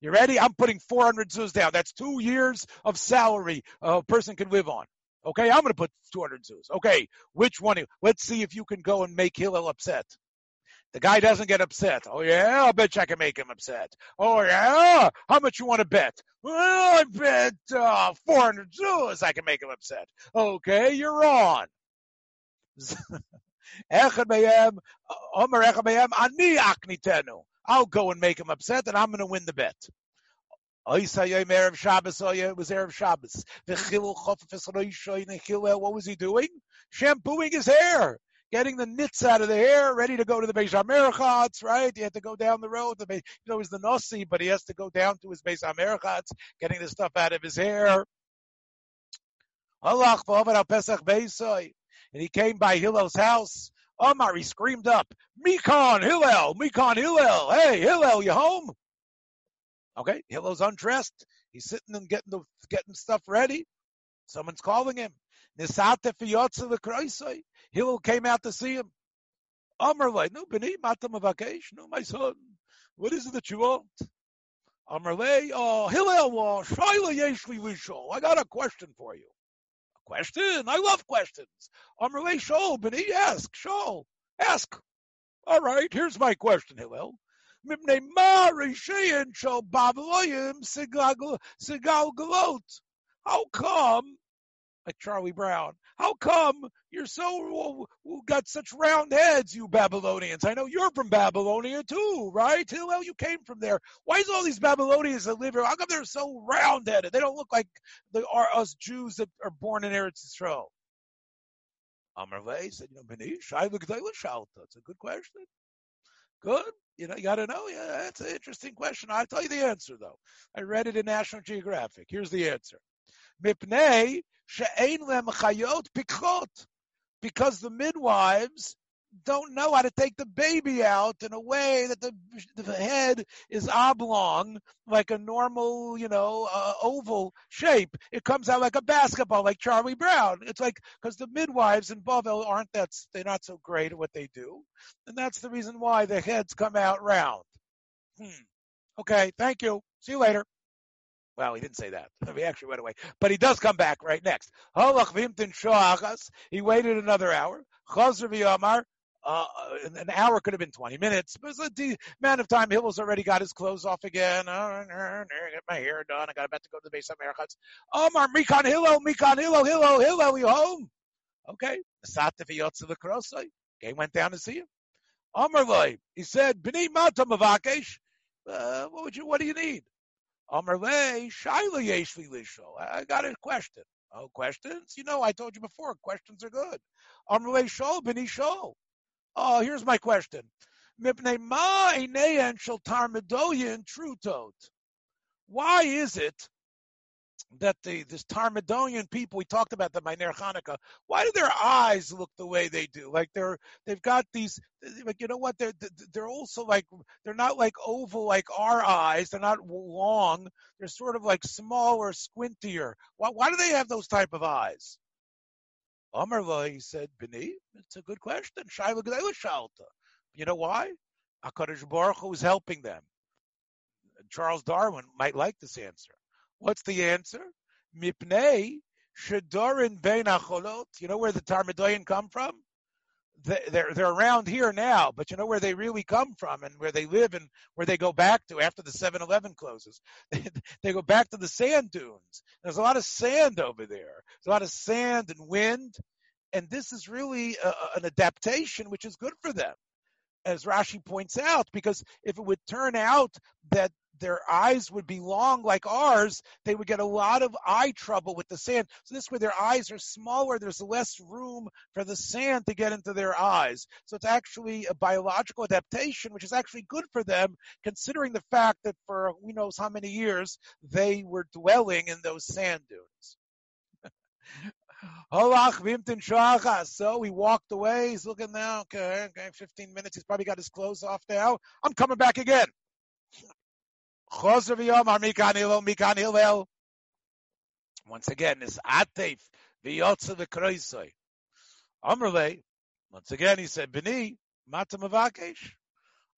You ready? I'm putting 400 zuz down. That's two years of salary a person can live on. Okay, I'm going to put 200 zuz. Okay, which one? Let's see if you can go and make Hillel upset. The guy doesn't get upset. Oh yeah, I bet you I can make him upset. Oh yeah, how much you want to bet? Well, I bet uh, 400 zuz I can make him upset. Okay, you're on. I'll go and make him upset, and I'm going to win the bet. Oh, it was Erev Shabbos. What was he doing? Shampooing his hair getting the nits out of the hair, ready to go to the Beis Hamerichatz, right? He had to go down the road. The you know, he's the Nasi, but he has to go down to his Beis Hamerichatz, getting the stuff out of his hair. Pesach. And he came by Hillel's house. Omar, he screamed up, Mikon Hillel, Mikon Hillel, hey Hillel, you home? Okay, Hillel's undressed. He's sitting and getting the getting stuff ready. Someone's calling him. Hillel came out to see him. Amrle, no, beni matam avakesh. No, my son. What is it that you want? Amrle, oh, Hillel, uh, shaila yeshli lisho. I got a question for you. Question? I love questions. I'm Amrle, shol, he ask, shol, ask. All right, here's my question, Hillel. Mipnei ma reishayin shol babeloyim sigal galot. How come like Charlie Brown. How come you're so got such round heads, you Babylonians? I know you're from Babylonia too, right? Well, you came from there. Why is all these Babylonians that live here? How come they're so round headed? They don't look like the are us Jews that are born in Eretz Yisrael. Amar said, you know, Benish, I look That's a good question. Good. You know, you got to know. Yeah, that's an interesting question. I'll tell you the answer though. I read it in National Geographic. Here's the answer. Mipnei she'ein chayot pikchot. Because the midwives don't know how to take the baby out in a way that the, the head is oblong, like a normal, you know, uh, oval shape. It comes out like a basketball, like Charlie Brown. It's like because the midwives in Bavel aren't that they're not so great at what they do, and that's the reason why the heads come out round. Hmm. Okay, thank you. See you later. Well, he didn't say that. He actually went away. But he does come back right next. He waited another hour. Uh, an hour could have been 20 minutes. But it's a amount of time. Hillel's already got his clothes off again. Oh, get my hair done. I got about to go to the base of Merchatz. Omar, Mikon Hillel, Mikon Hillel, Hillel, Hillel, you home? Okay. The Game went down to see him. Omar he said, Bini Mata Mavakesh. Uh, what would you, what do you need? Amarle Shaila Yeshli Lisho. I got a question. Oh, questions? You know, I told you before, questions are good. Oh, here's my question. Tarmedoyin Trutot. Why is it that the this Tarmadonian people we talked about them by Ner Hanukkah, why do their eyes look the way they do? Like they're they've got these like you know what they're they're also like they're not like oval like our eyes. They're not long. They're sort of like smaller, squintier. Why why do they have those type of eyes? Amar he said, Bini, it's a good question. Shaila Shalta. You know why? Hakadosh Baruch Hu is helping them. Charles Darwin might like this answer. What's the answer? Mipnei Shadorin Bein Acholot. You know where the Tarmadoyan come from? They're they're around here now, but you know where they really come from and where they live and where they go back to after the 7-Eleven closes. they go back to the sand dunes. There's a lot of sand over there. There's a lot of sand and wind, and this is really a, an adaptation which is good for them as Rashi points out, because if it would turn out that their eyes would be long like ours, they would get a lot of eye trouble with the sand. So this way their eyes are smaller, there's less room for the sand to get into their eyes. So it's actually a biological adaptation, which is actually good for them, considering the fact that for who knows how many years they were dwelling in those sand dunes. So he walked away. He's looking now. Okay, okay, 15 minutes. He's probably got his clothes off now. I'm coming back again. Once again, this Atef v'yotza v'kroisoi. Amrle, once again he said, Bini, mata mavakesh.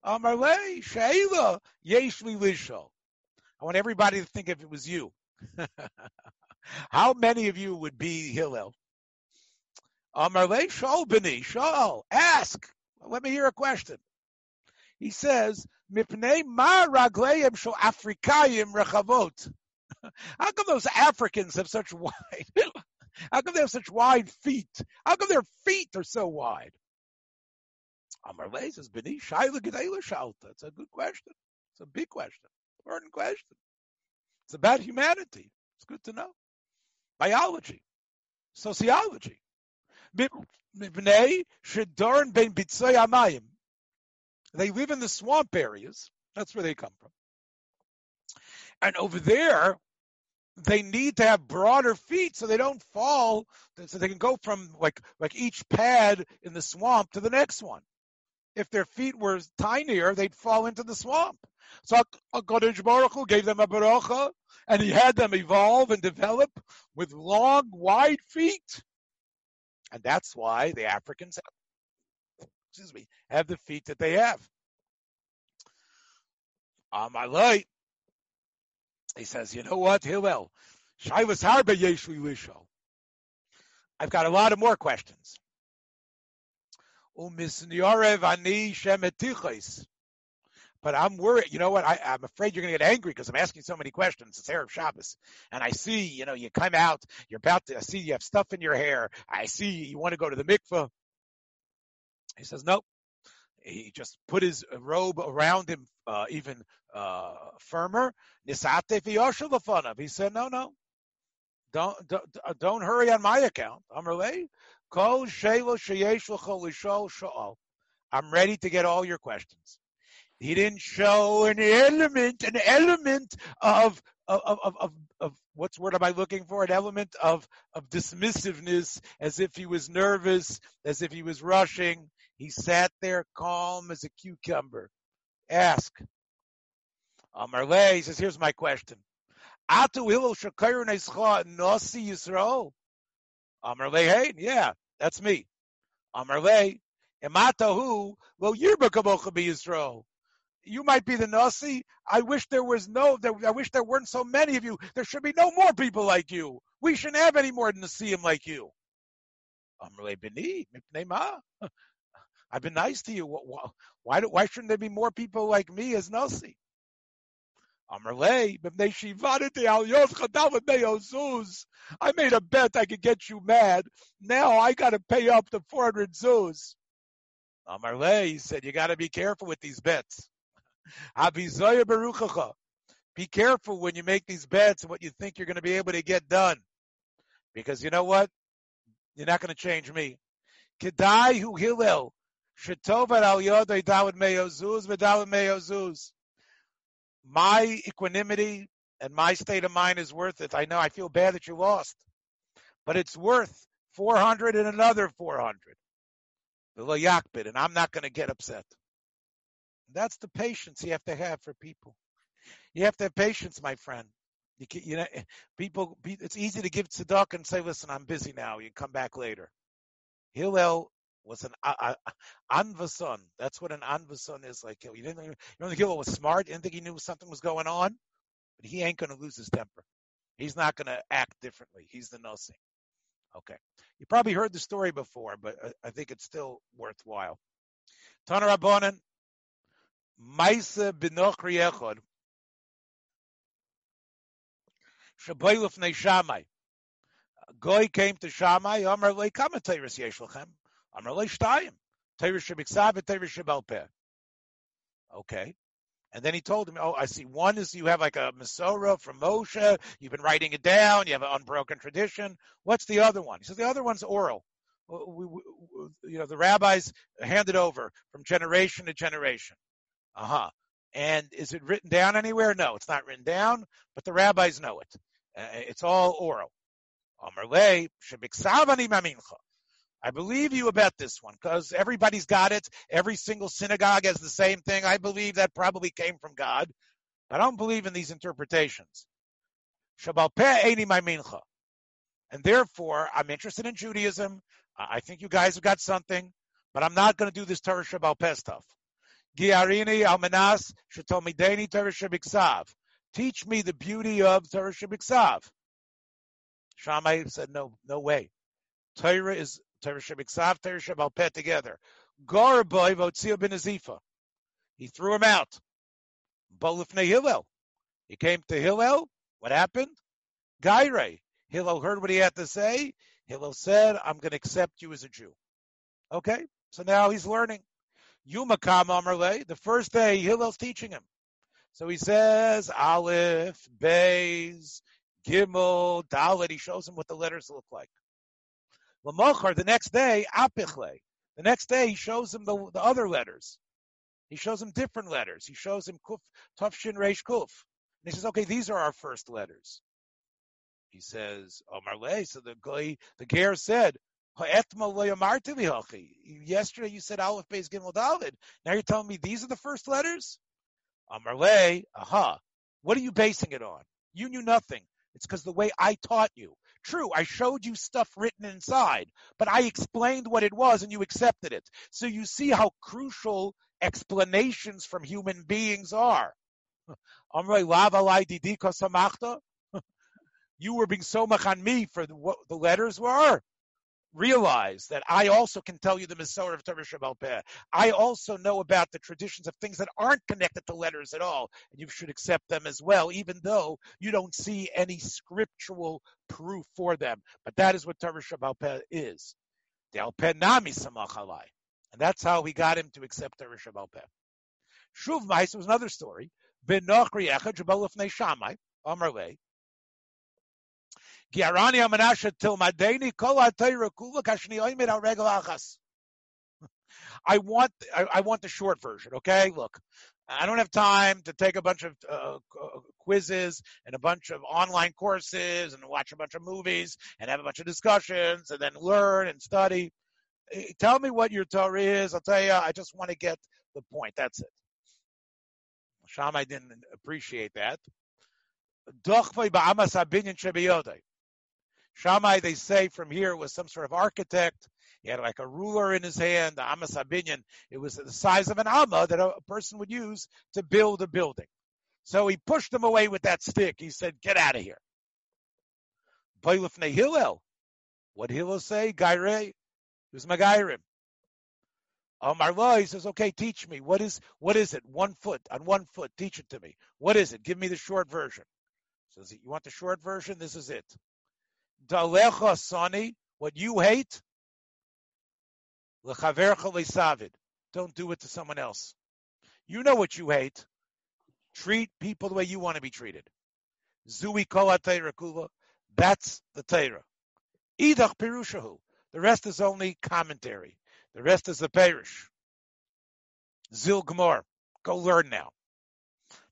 Amrle, sheila, yesh lisho. I want everybody to think if it was you. How many of you would be Hillel? Amarle Shol Bini, Shol, ask. Let me hear a question. He says, "Mipnei ma ragleim Afrikayim rechavot." How come those Africans have such wide? How come they have such wide feet? How come their feet are so wide? Amar says, "Bini shayla gedela shalta." It's a good question. It's a big question, important question. It's about humanity. It's good to know. Biology, sociology. Mibnei shedorin ben bitzoy amayim. They live in the swamp areas. That's where they come from. And over there, they need to have broader feet so they don't fall, so they can go from like like each pad in the swamp to the next one. If their feet were tinier, they'd fall into the swamp. So Hakadosh Baruch Hu gave them a barocha, and He had them evolve and develop with long, wide feet, and that's why the Africans, excuse me, have the feet that they have. On my light, he says, you know what, Hillel, Shaivas Harba Yeshli. I've got a lot of more questions. Um, but I'm worried. You know what? I, am afraid you're going to get angry because I'm asking so many questions. It's Erev Shabbos, and I see, you know, you come out, you're about to I see you have stuff in your hair. I see you want to go to the mikveh. He says, nope. He just put his robe around him uh, even uh, firmer. He said, no, no. Don't, don't, don't hurry on my account. I'm ready. I'm ready to get all your questions. He didn't show an element, an element of of, of, of, of what's word am I looking for? An element of, of dismissiveness, as if he was nervous, as if he was rushing. He sat there calm as a cucumber. Ask. Amarle, he says, here's my question. Atu ilul shakayr neischa nasi Yisrael. Amarle, hey, yeah, that's me. Amarle, ematahu lo yirba kamocha Yisrael you might be the Nasi. I wish there was no, there, I wish there weren't so many of you. There should be no more people like you. We shouldn't have any more than Nasiim like you. I've been nice to you. Why, do, why shouldn't there be more people like me as Nasi? I made a bet I could get you mad. Now I got to pay up the 400 zuz. Amarle, he said, you got to be careful with these bets. Be careful when you make these bets and what you think you're going to be able to get done. Because you know what? You're not going to change me. Kedai hu Hillel. My equanimity and my state of mind is worth it. I know I feel bad that you lost, but it's worth 400 and another 400. And I'm not going to get upset. That's the patience you have to have for people. You have to have patience, my friend. You, can, you know, people. It's easy to give tzedakah and say, "Listen, I'm busy now. You come back later." Hillel was an uh, anvason. That's what an anvason is like. You didn't. You know, the Hillel was smart. Didn't think he knew something was going on, but he ain't going to lose his temper. He's not going to act differently. He's the nasi. Okay. You probably heard the story before, but I, I think it's still worthwhile. Tana Rabbanan, Maisa binochri echod. Shabayl fnei Shammai. Goy came to Shammai. Amar le kama teiris. Amar le shtayim. Okay. And then he told him, "Oh, I see. One is you have like a Masorah from Moshe. You've been writing it down. You have an unbroken tradition. What's the other one?" He says, "The other one's oral. We, we, you know, the rabbis hand it over from generation to generation. Uh huh. And is it written down anywhere? No, it's not written down, but the rabbis know it. It's all oral. I believe you about this one because everybody's got it. Every single synagogue has the same thing. I believe that probably came from God. But I don't believe in these interpretations. And therefore, I'm interested in Judaism. I think you guys have got something, but I'm not going to do this Torah Shabbat Peh stuff. Giarini almanas Torah. Teach me the beauty of Torah shebiksav. Shammai said, no, no way. Torah is Torah shebiksav, Torah shebalpeh together. Garaboy votzia ben Azifa. He threw him out. Bolifne Hillel. He came to Hillel. What happened? Gaire. Hillel heard what he had to say. Hillel said, I'm going to accept you as a Jew. Okay, so now he's learning. Yumakam Amarle, the first day Hillel's teaching him. So he says Aleph, Beis, Gimel, Dalet. He shows him what the letters look like. Lamochar, the next day, Apichle. The next day, he shows him the, the other letters. He shows him different letters. He shows him Kuf, Tufshin Reish Kuf. And he says, okay, these are our first letters. He says, Omarle. So the the Ger said, Yesterday you said Aleph Beis Gimel Dalet. Now you're telling me these are the first letters? Amarle, aha. What are you basing it on? You knew nothing. It's because the way I taught you. True, I showed you stuff written inside, but I explained what it was and you accepted it. So you see how crucial explanations from human beings are. you were being so much on me for the, what the letters were realize that I also can tell you the Masorah of Torah Sheb'al Peh. I also know about the traditions of things that aren't connected to letters at all, and you should accept them as well, even though you don't see any scriptural proof for them. But that is what Torah Sheb'al Peh is. Alpeh Nami Samachalai. And that's how we got him to accept Torah Sheb'al Peh. Shuv Mais was another story. Ben Nochri Echad Jabal Shamai, Amarle, I want I, I, want the short version. Okay, look, I don't have time to take a bunch of uh, quizzes and a bunch of online courses and watch a bunch of movies and have a bunch of discussions and then learn and study. Eh, tell me what your Torah is. I'll tell you. I just want to get the point. That's it. Shammai didn't appreciate that. Shammai, they say from here, was some sort of architect. He had like a ruler in his hand, the Amas Abinyan. It was the size of an Amma that a person would use to build a building. So he pushed him away with that stick. He said, get out of here. Bailifne Hillel. What did Hillel say? Gaire. He was Magairim. Um, Amar he says, okay, teach me. What is what is it? One foot, on one foot, teach it to me. What is it? Give me the short version. Says you want the short version? This is it. Dalecha Sani, what you hate, L'chavercha Savid. Don't do it to someone else. You know what you hate. Treat people the way you want to be treated. Zui kol kula. That's the Torah. Idach pirushahu. The rest is only commentary. The rest is the parish. Zil Gmor. Go learn now.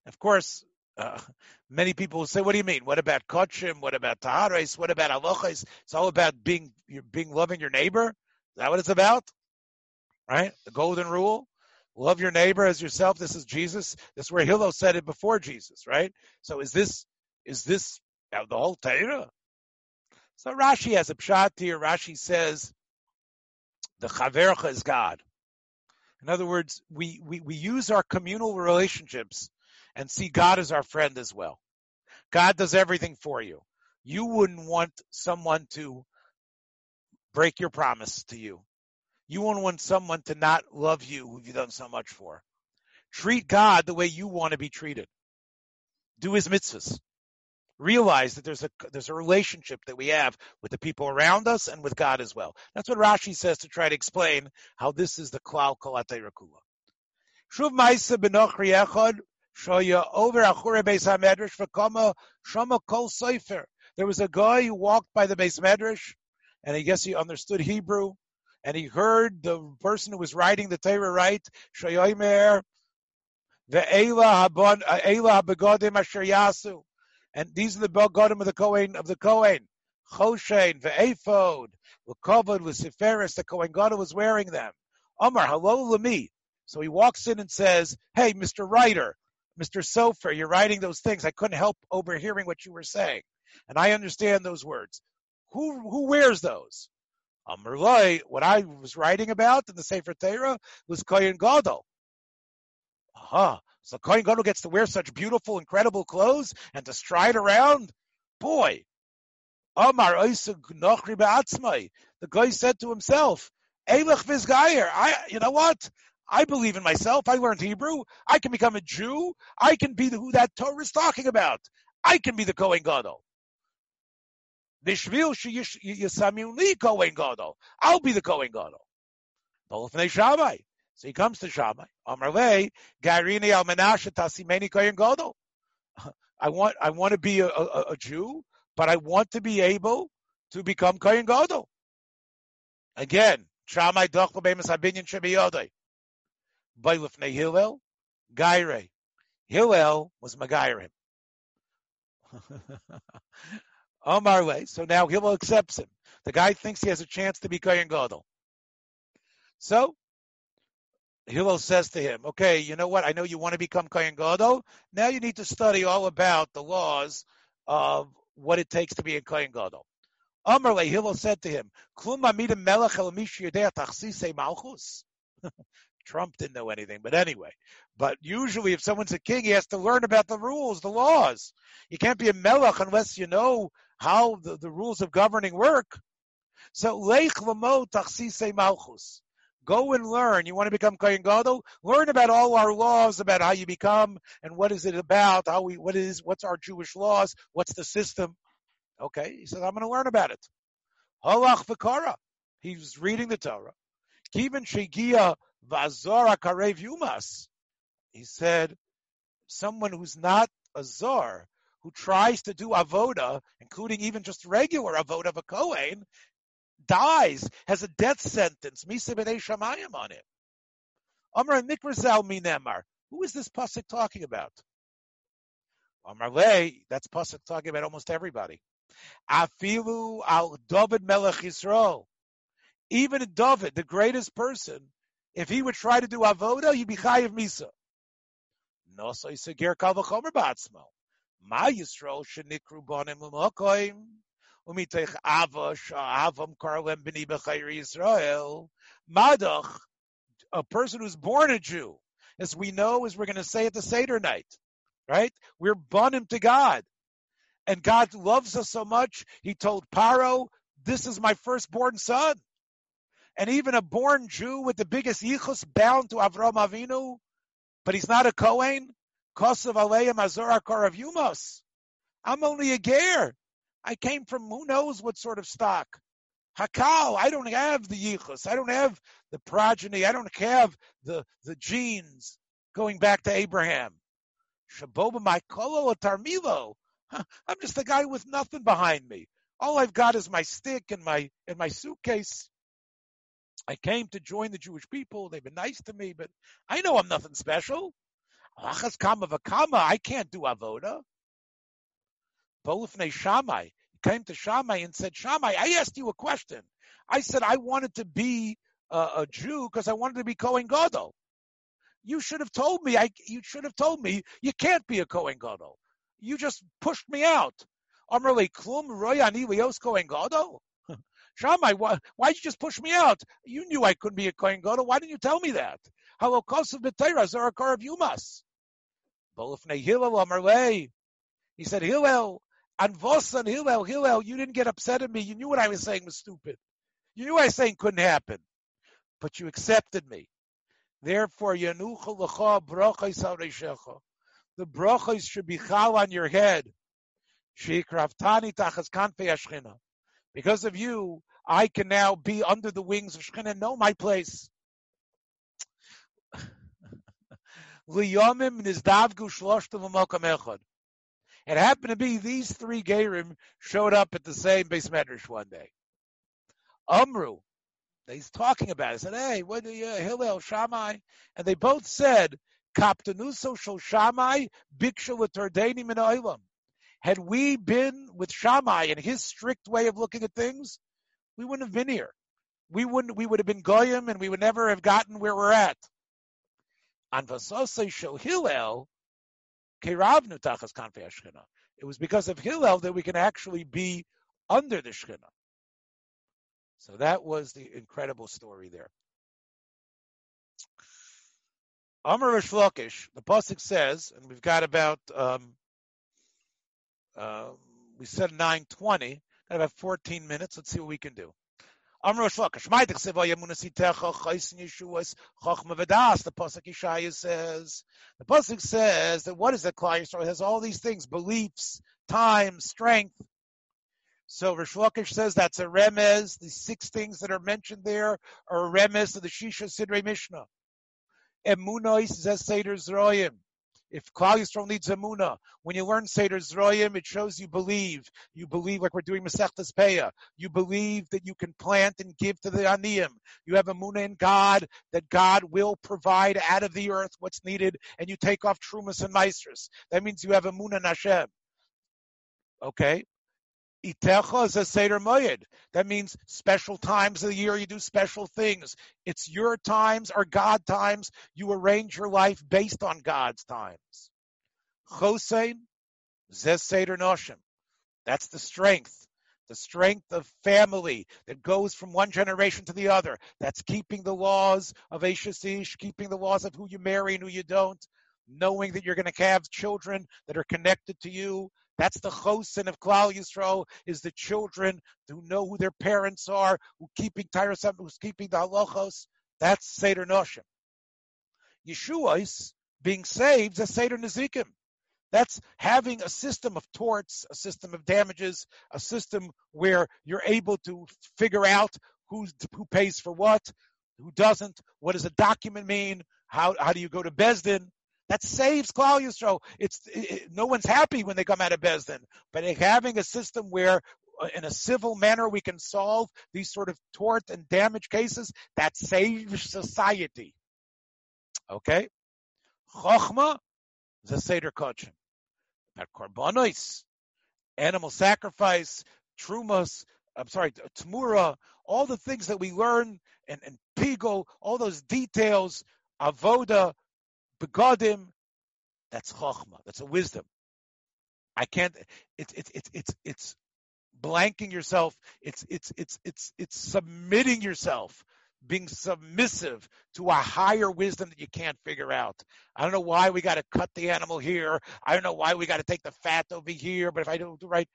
Of course, uh, many people will say, "What do you mean? What about kochim? What about taharis? What about alochis? It's all about being being loving your neighbor. Is that what it's about? Right? The golden rule: love your neighbor as yourself. This is Jesus. This is where Hillel said it before Jesus. Right? So is this is this the whole Torah? So Rashi has a pshat here. Rashi says the chavercha is God. In other words, we, we, we use our communal relationships and see God as our friend as well. God does everything for you. You wouldn't want someone to break your promise to you. You wouldn't want someone to not love you who you've done so much for. Treat God the way you want to be treated. Do his mitzvahs. Realize that there's a there's a relationship that we have with the people around us and with God as well. That's what Rashi says to try to explain how this is the klal kolate rakula. Shuv ma'isa benochri echad Shoya over Achure Beis Hamedrash Vakama Shama Kol Sefer. There was a guy who walked by the Beis Medrash, and I guess he understood Hebrew, and he heard the person who was writing the Torah write Shoyomer Ve'ela Habon Ela Begodim Asher Yasu, and these are the begodim of the Kohen of the Kohen. Choshen ve'ephod, l'kovod l'seferis. The Kohen Gadol was wearing them. Omar, hello, Lami. So he walks in and says, "Hey, Mr. Writer, Mr. Sofer, you're writing those things. I couldn't help overhearing what you were saying. And I understand those words. Who who wears those? Amrloi, what I was writing about in the Sefer Torah was Kohen Gadol. Aha. So Kohen Gadol gets to wear such beautiful, incredible clothes and to stride around? Boy. Amar The guy said to himself, Eilach Vizgayer, I, you know what? I believe in myself. I learned Hebrew. I can become a Jew. I can be the, who that Torah is talking about. I can be the Kohen Gadol. Nishvil Yisamuni Kohen Gadol. I'll be the Kohen Gadol. Both Shammai. So he comes to Shammai. Amarle, Garini al Menashe Tasimeni Kohen Gadol. I want, I want to be a, a, a, Jew, but I want to be able to become Kohen Gadol. Again, Shammai Doch Bemis Habinyan Shebiyodai. Bailifnei Hillel, Gaire. Hillel was Magairim. Omar So now Hillel accepts him. The guy thinks he has a chance to be Kohen Gadol. So Hillel says to him, "Okay, you know what? I know you want to become Kohen Gadol. Now you need to study all about the laws of what it takes to be a Kohen Gadol." Amarle Hillel said to him, "Klum melech el malchus." Trump didn't know anything, but anyway. But usually, if someone's a king, he has to learn about the rules, the laws. You can't be a melech unless you know how the, the rules of governing work. So, leich lamo tachsise malchus. Go and learn. You want to become Kohen Gadol? Learn about all our laws, about how you become, and what is it about? How we, what is, what's our Jewish laws? What's the system? Okay, he says, I'm going to learn about it. Halach v'kara. He was reading the Torah. Kivin shegia v'azora karev yumas. He said, someone who's not a zar, who tries to do avoda, including even just regular avoda of a Kohen, dies, has a death sentence, misa b'nei shamayim on him. Amar Nikrazal minemar. Who is this pasuk talking about? Amar Le, that's pasuk talking about almost everybody. Afilu al David Melech Yisrael. Even David, the greatest person, if he would try to do avoda, he'd be chayiv misa. No, so he's a ger kal v'chomer ba'atzmo. Ma Yisrael shenikru bonim l'mokoim. Umitech ava sha'avam karlem b'ni b'chayri Yisrael. Madach, a person who's born a Jew, as we know, as we're going to say at the Seder night, right? We're bonim to God. And God loves us so much, he told Paro, this is my firstborn son. And even a born Jew with the biggest yichus bound to Avram Avinu, but he's not a Kohen, Kosav Aleim Azor of Yumos. I'm only a ger. I came from who knows what sort of stock. Hakal, I don't have the yichus. I don't have the progeny. I don't have the, the genes going back to Abraham. Shaboba my kolo tarmilo. I'm just a guy with nothing behind me. All I've got is my stick and my and my suitcase. I came to join the Jewish people. They've been nice to me, but I know I'm nothing special. Achas kama v'kama, I can't do avoda. Bolifnei Shammai came to Shammai and said, Shammai, I asked you a question. I said I wanted to be a, a Jew because I wanted to be Kohen Gadol. You should have told me. I you should have told me you can't be a Kohen Gadol. You just pushed me out. Amrle klum roy ani lios Kohen Gadol. Shammai, why, why'd you just push me out? You knew I couldn't be a Kohen Gadol. Why didn't you tell me that? Halokosav b'teira zarakar of Yumas. Bolifnei Hillel Amrle. He said, Hillel, and Hillel, Hillel, you didn't get upset at me. You knew what I was saying was stupid. You knew I was saying couldn't happen. But you accepted me. Therefore, Yanucha L'cha Brachais The brachos should be chal on your head. Shikraftani tachas kanfei. Because of you, I can now be under the wings of Shechina, know my place. It happened to be these three Gerim showed up at the same beis medrash one day. Amru, he's talking about it. Said, "Hey, what do you Hillel Shammai?" And they both said, "Kaptanuso shel Shammai biksha l'tardeni min oilam." Had we been with Shammai and his strict way of looking at things, we wouldn't have been here. We wouldn't. We would have been goyim, and we would never have gotten where we're at. On Vasosei shel Hillel, Keravnu tachas kanfei. It was because of Hillel that we can actually be under the Shechina. So that was the incredible story there. Amar Lakish, the pasuk says, and we've got about um, uh, we said 9:20, got about 14 minutes. Let's see what we can do. Sevoy Emunasitecha Chaysin Yeshuas Chochma Vedas. The pasuk says. The pasuk says that what is it? Klal Yisrael It has all these things: beliefs, time, strength. So Rish Lakish says that's a remez. The six things that are mentioned there are a remez of the Shisha Sidrei Mishnah. Emunois zes Seder Zroyim. If Klal Yisrael needs Emuna, when you learn Seder Zroyim, it shows you believe. You believe like we're doing Masechtas Peah. You believe that you can plant and give to the Aniyim. You have Emuna in God, that God will provide out of the earth what's needed, and you take off Trumas and Meisters. That means you have Emuna in Hashem. Okay? Itecha is a Seder Moyed. That means special times of the year you do special things. It's your times or God times. You arrange your life based on God's times. Chosein, Zes Seder Noshim. That's the strength. The strength of family that goes from one generation to the other. That's keeping the laws of Ish, keeping the laws of who you marry and who you don't, knowing that you're going to have children that are connected to you, that's the chosin of Klal Yisrael, is the children who know who their parents are, who keeping Tyrasam, who's keeping the halachos. That's Seder Noshim. Yeshua is being saved is Seder Nezikim. That's having a system of torts, a system of damages, a system where you're able to figure out who's, who pays for what, who doesn't, what does a document mean, how, how do you go to Besdin, that saves Klal Yisrael. It's it, no one's happy when they come out of Bezdin, but having a system where uh, in a civil manner we can solve these sort of tort and damage cases that saves society. Okay, Chochma the seder kachin. That korbanos, animal sacrifice, trumas. I'm sorry, tmura, all the things that we learn and, and all those details, avoda, begodim, that's chokhmah. That's a wisdom. I can't. It's it's it's it's it's blanking yourself. It's it's it's it's it's submitting yourself, being submissive to a higher wisdom that you can't figure out. I don't know why we got to cut the animal here. I don't know why we got to take the fat over here. But if I don't do right,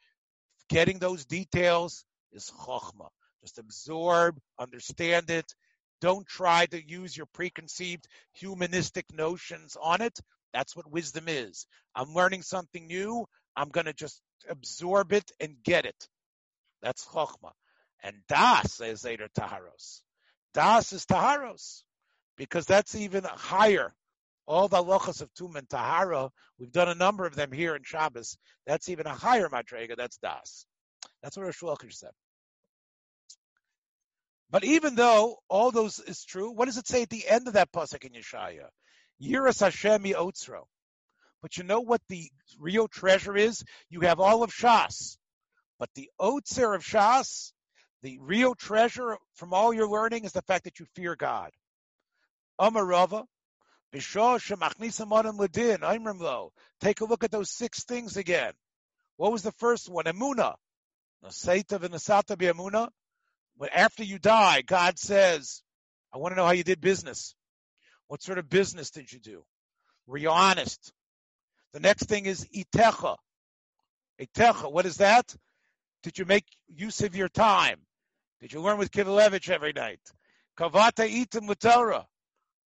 getting those details is chokhmah. Just absorb, understand it, don't try to use your preconceived humanistic notions on it. That's what wisdom is. I'm learning something new. I'm going to just absorb it and get it. That's chokhmah. And das is Zeder Taharos. Das is Taharos. Because that's even higher. All the halachas of Tum and Tahara, we've done a number of them here in Shabbos. That's even a higher madrega. That's Das. That's what Rosh said. But even though all those is true, what does it say at the end of that pasuk in Yeshaya? Yiras Hashem Otzro. But you know what the real treasure is? You have all of Shas. But the Otzer of Shas, the real treasure from all your learning is the fact that you fear God. Amarava, Take a look at those six things again. What was the first one? Emuna. Nasaita v'nasata Emuna when after you die, God says, I want to know how you did business. What sort of business did you do? Were you honest? The next thing is itecha. Itecha, what is that? Did you make use of your time? Did you learn with Kivelevitz every night? Kavata itim Torah.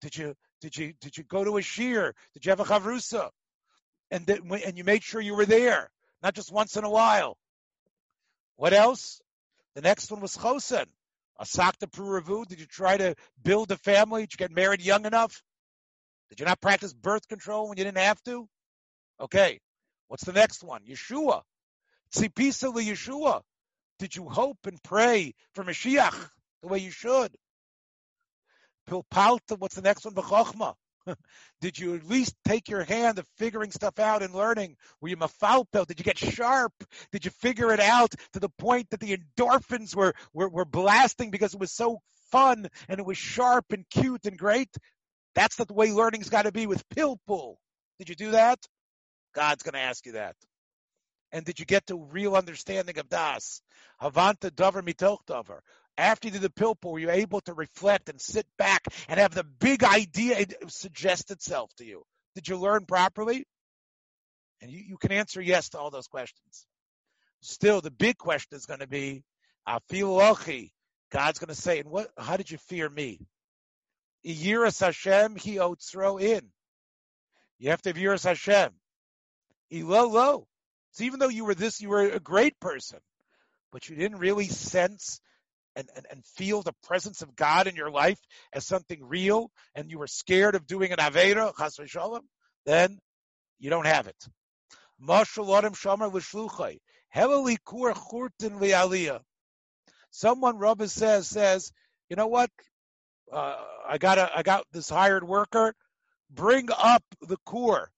Did you did you did you go to a shir? Did you have a chavrusa? And and you made sure you were there, not just once in a while. What else? The next one was Chosen. Asakta Puravu. Did you try to build a family? Did you get married young enough? Did you not practice birth control when you didn't have to? Okay. What's the next one? Yeshua. Tzipisa Yeshua. Did you hope and pray for Mashiach the way you should? Pilpalta. What's the next one? B'chochma. Did you at least take your hand of figuring stuff out and learning? Were you mafalpel? Did you get sharp? Did you figure it out to the point that the endorphins were, were, were blasting because it was so fun and it was sharp and cute and great? That's the way learning's got to be with pilpul. Did you do that? God's going to ask you that. And did you get to real understanding of das? Havanta davar mitoch davar after you did the pilpul, were you able to reflect and sit back and have the big idea suggest itself to you? Did you learn properly? And you, you can answer yes to all those questions. Still, the big question is going to be, Afilochi, God's going to say, "And what? How did you fear me?" Yiras Hashem he otzro in. You have to have Yiras Hashem. Ilo lo. So even though you were this, you were a great person, but you didn't really sense and, and, and feel the presence of God in your life as something real, and you were scared of doing an Avera, chas v'shalom, then you don't have it. Someone, Rabbi says, says, you know what? Uh, I got a, I got this hired worker. Bring up the core.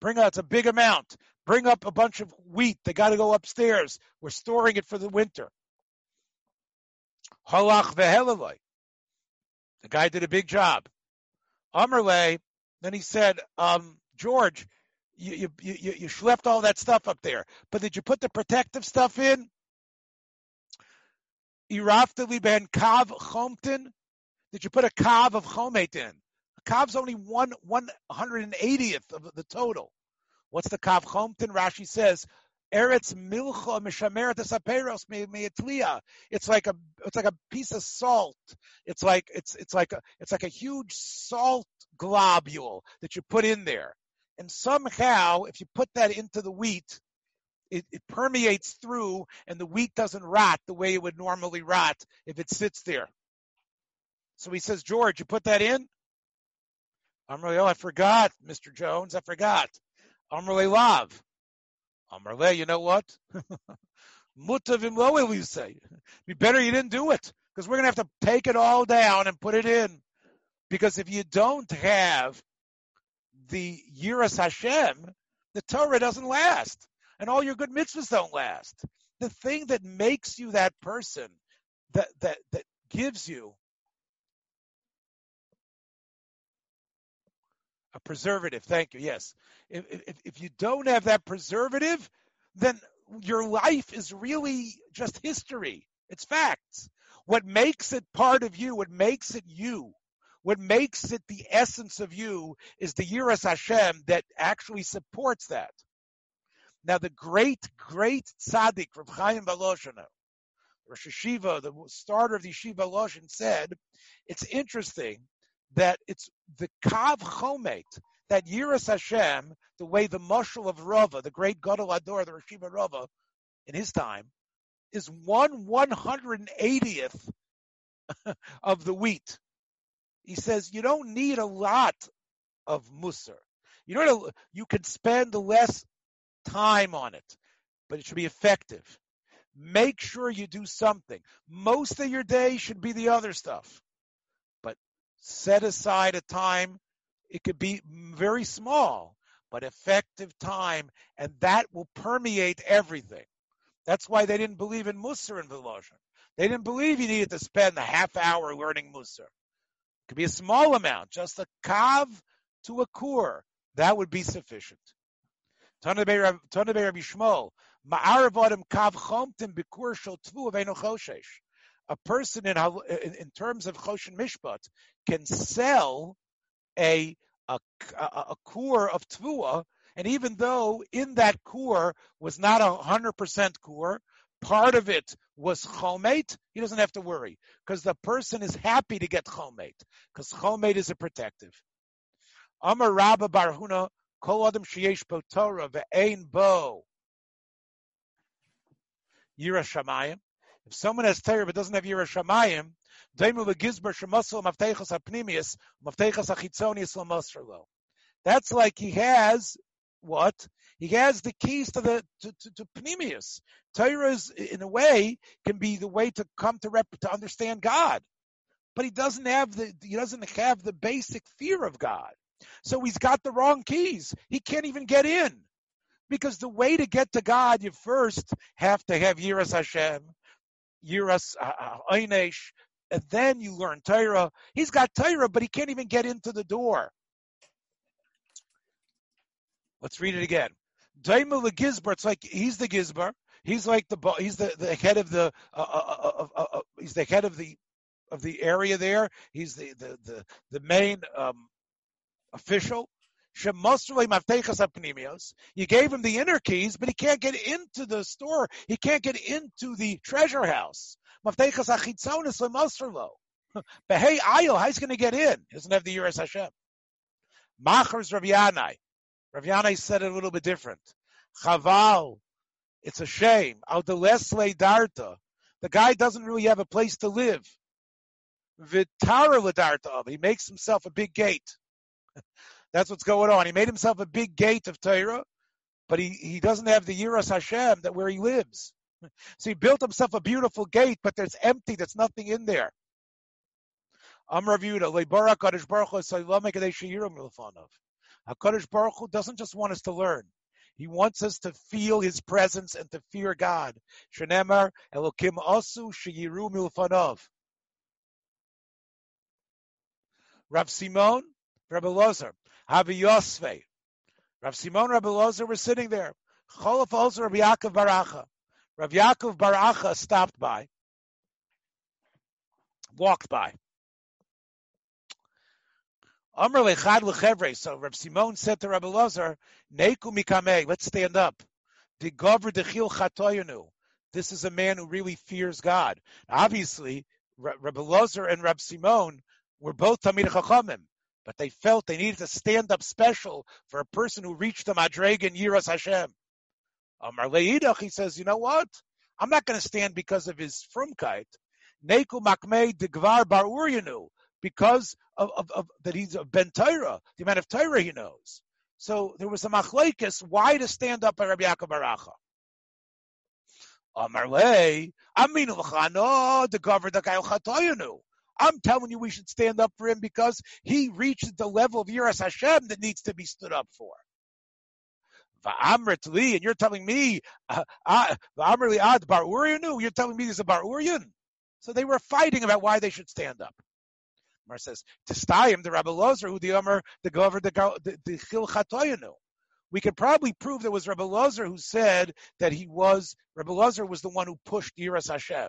Bring out, it's a big amount. Bring up a bunch of wheat. They got to go upstairs. We're storing it for the winter. Halach vehelaloi. The guy did a big job. Amerle, then he said, um, George, you, you, you, you schlepped all that stuff up there, but did you put the protective stuff in? Iraftali ben kav chomtin. Did you put a kav of chomet in? A kav's only one one hundred and eightieth of the total. What's the kav chomtin? Rashi says, Eretz milcha mishameret esaperos me'etlia. It's like a it's like a piece of salt. It's like it's it's like a it's like a huge salt globule that you put in there, and somehow if you put that into the wheat, it, it permeates through, and the wheat doesn't rot the way it would normally rot if it sits there. So he says, George, you put that in? I'm really, oh, I forgot, Mr. Jones, I forgot. I'm really love. I'm you know what? Mutavim loel, we say. Be better you didn't do it because we're going to have to take it all down and put it in. Because if you don't have the Yiras Hashem, the Torah doesn't last, and all your good mitzvahs don't last. The thing that makes you that person, that that that gives you A preservative. Thank you. Yes. If, if, if you don't have that preservative, then your life is really just history. It's facts. What makes it part of you, what makes it you, what makes it the essence of you is the Yiras Hashem that actually supports that. Now, the great, great tzaddik from Chaim Volozhiner, Rosh Hashiva, the starter of the Yeshiva Volozhin, said, it's interesting that it's the Kav Chomet, that Yiras Hashem, the way the Mushal of Rava, the great Gadol Ador, the Rashiva Rava, in his time, is one one hundred eightieth of the wheat. He says you don't need a lot of musar. You know you can spend less time on it, but it should be effective. Make sure you do something. Most of your day should be the other stuff set aside a time. It could be very small, but effective time, and that will permeate everything. That's why they didn't believe in Musar and Volozhin. They didn't believe you needed to spend a half hour learning Musar. It could be a small amount, just a kav to a kur. That would be sufficient. Rabbi Shmuel, Ma'aravadim kav chomtim bikur a person in, in, in terms of Choshen Mishpat can sell a, a, a, core of Tvua, and even though in that core was not a hundred percent core, part of it was chomet, he doesn't have to worry because the person is happy to get chomet because chomet is a protective. Amar Rabba Barhuna Kol Adam Sheyesh Bo Torah Ve'ein Bo. Yira Shamayim if someone has Torah but doesn't have Yerushalayim, that's like he has what? He has the keys to the to, to, to Pneumius. Torah is, in a way, can be the way to come to rep, to understand God, but he doesn't have the he doesn't have the basic fear of God. So he's got the wrong keys. He can't even get in because the way to get to God, you first have to have Yiras Hashem, Yiras Einesh, and then you learn Torah. He's got Torah, but he can't even get into the door. Let's read it again. Daimel the Gizbar, it's like he's the Gizbar. He's like the he's the, the head of the uh, uh, uh, uh, he's the head of the of the area there. He's the the the, the main um, official. You gave him the inner keys, but he can't get into the store. He can't get into the treasure house. Maftechas achitzonis lemosrlo. Behei ayo, how's he going to get in? Doesn't have the Yiras Hashem. Machers Rav Yanai. Rav said it a little bit different. Chaval, it's a shame. Al darta. The guy doesn't really have a place to live. Vitara ledarta. He makes himself a big gate. That's what's going on. He made himself a big gate of Torah, but he, he doesn't have the Yiras Hashem that where he lives. So he built himself a beautiful gate, but there's empty. There's nothing in there. Amr Yehuda, Lebara Kadosh Baruch Hu HaKadosh Baruch Hu doesn't just want us to learn. He wants us to feel His presence and to fear God. Shenemar Elokim Asu Sheyiru Milfanov. Rav Simon, Rabbi Lozer, Havi Yosve. Rav Simon, Rabbi Lozer were sitting there. Cholaf also Rabbi Yaakov bar Acha. Rav Yaakov bar Acha stopped by, walked by. Amr lechad lechevre. So Rav Simon said to Rabbi Lazar, Neku mikame, let's stand up. Dechil chatoyanu. This is a man who really fears God. Obviously, Rabbi Lazar and Rabbi Simon were both Tamid Chachamim, but they felt they needed to stand up special for a person who reached the Madreg and Yiras Hashem. Amar Leidach, he says, you know what? I'm not going to stand because of his frumkeit. Neku makmei degvar bar uryanu because of, of, of, that he's a ben Torah, the amount of Torah he knows. So there was a machlekes why to stand up by Rabbi Yaakov bar Acha. Amarle, Aminu l'chano, the governor the chatoyanu. I'm telling you, we should stand up for him because he reached the level of Yiras Hashem that needs to be stood up for. Va'amrit li, and you're telling me, uh, uh, va'amr li ad bar you're telling me there's a bar uryan. So they were fighting about why they should stand up. Mar says, Tistayim, the Rabbi Lozer, who the Omer, the Gover, the, Chil Chatoyanu. We could probably prove there was Rabbi Lozer who said that he was, Rabbi Lozer was the one who pushed Yiras Hashem.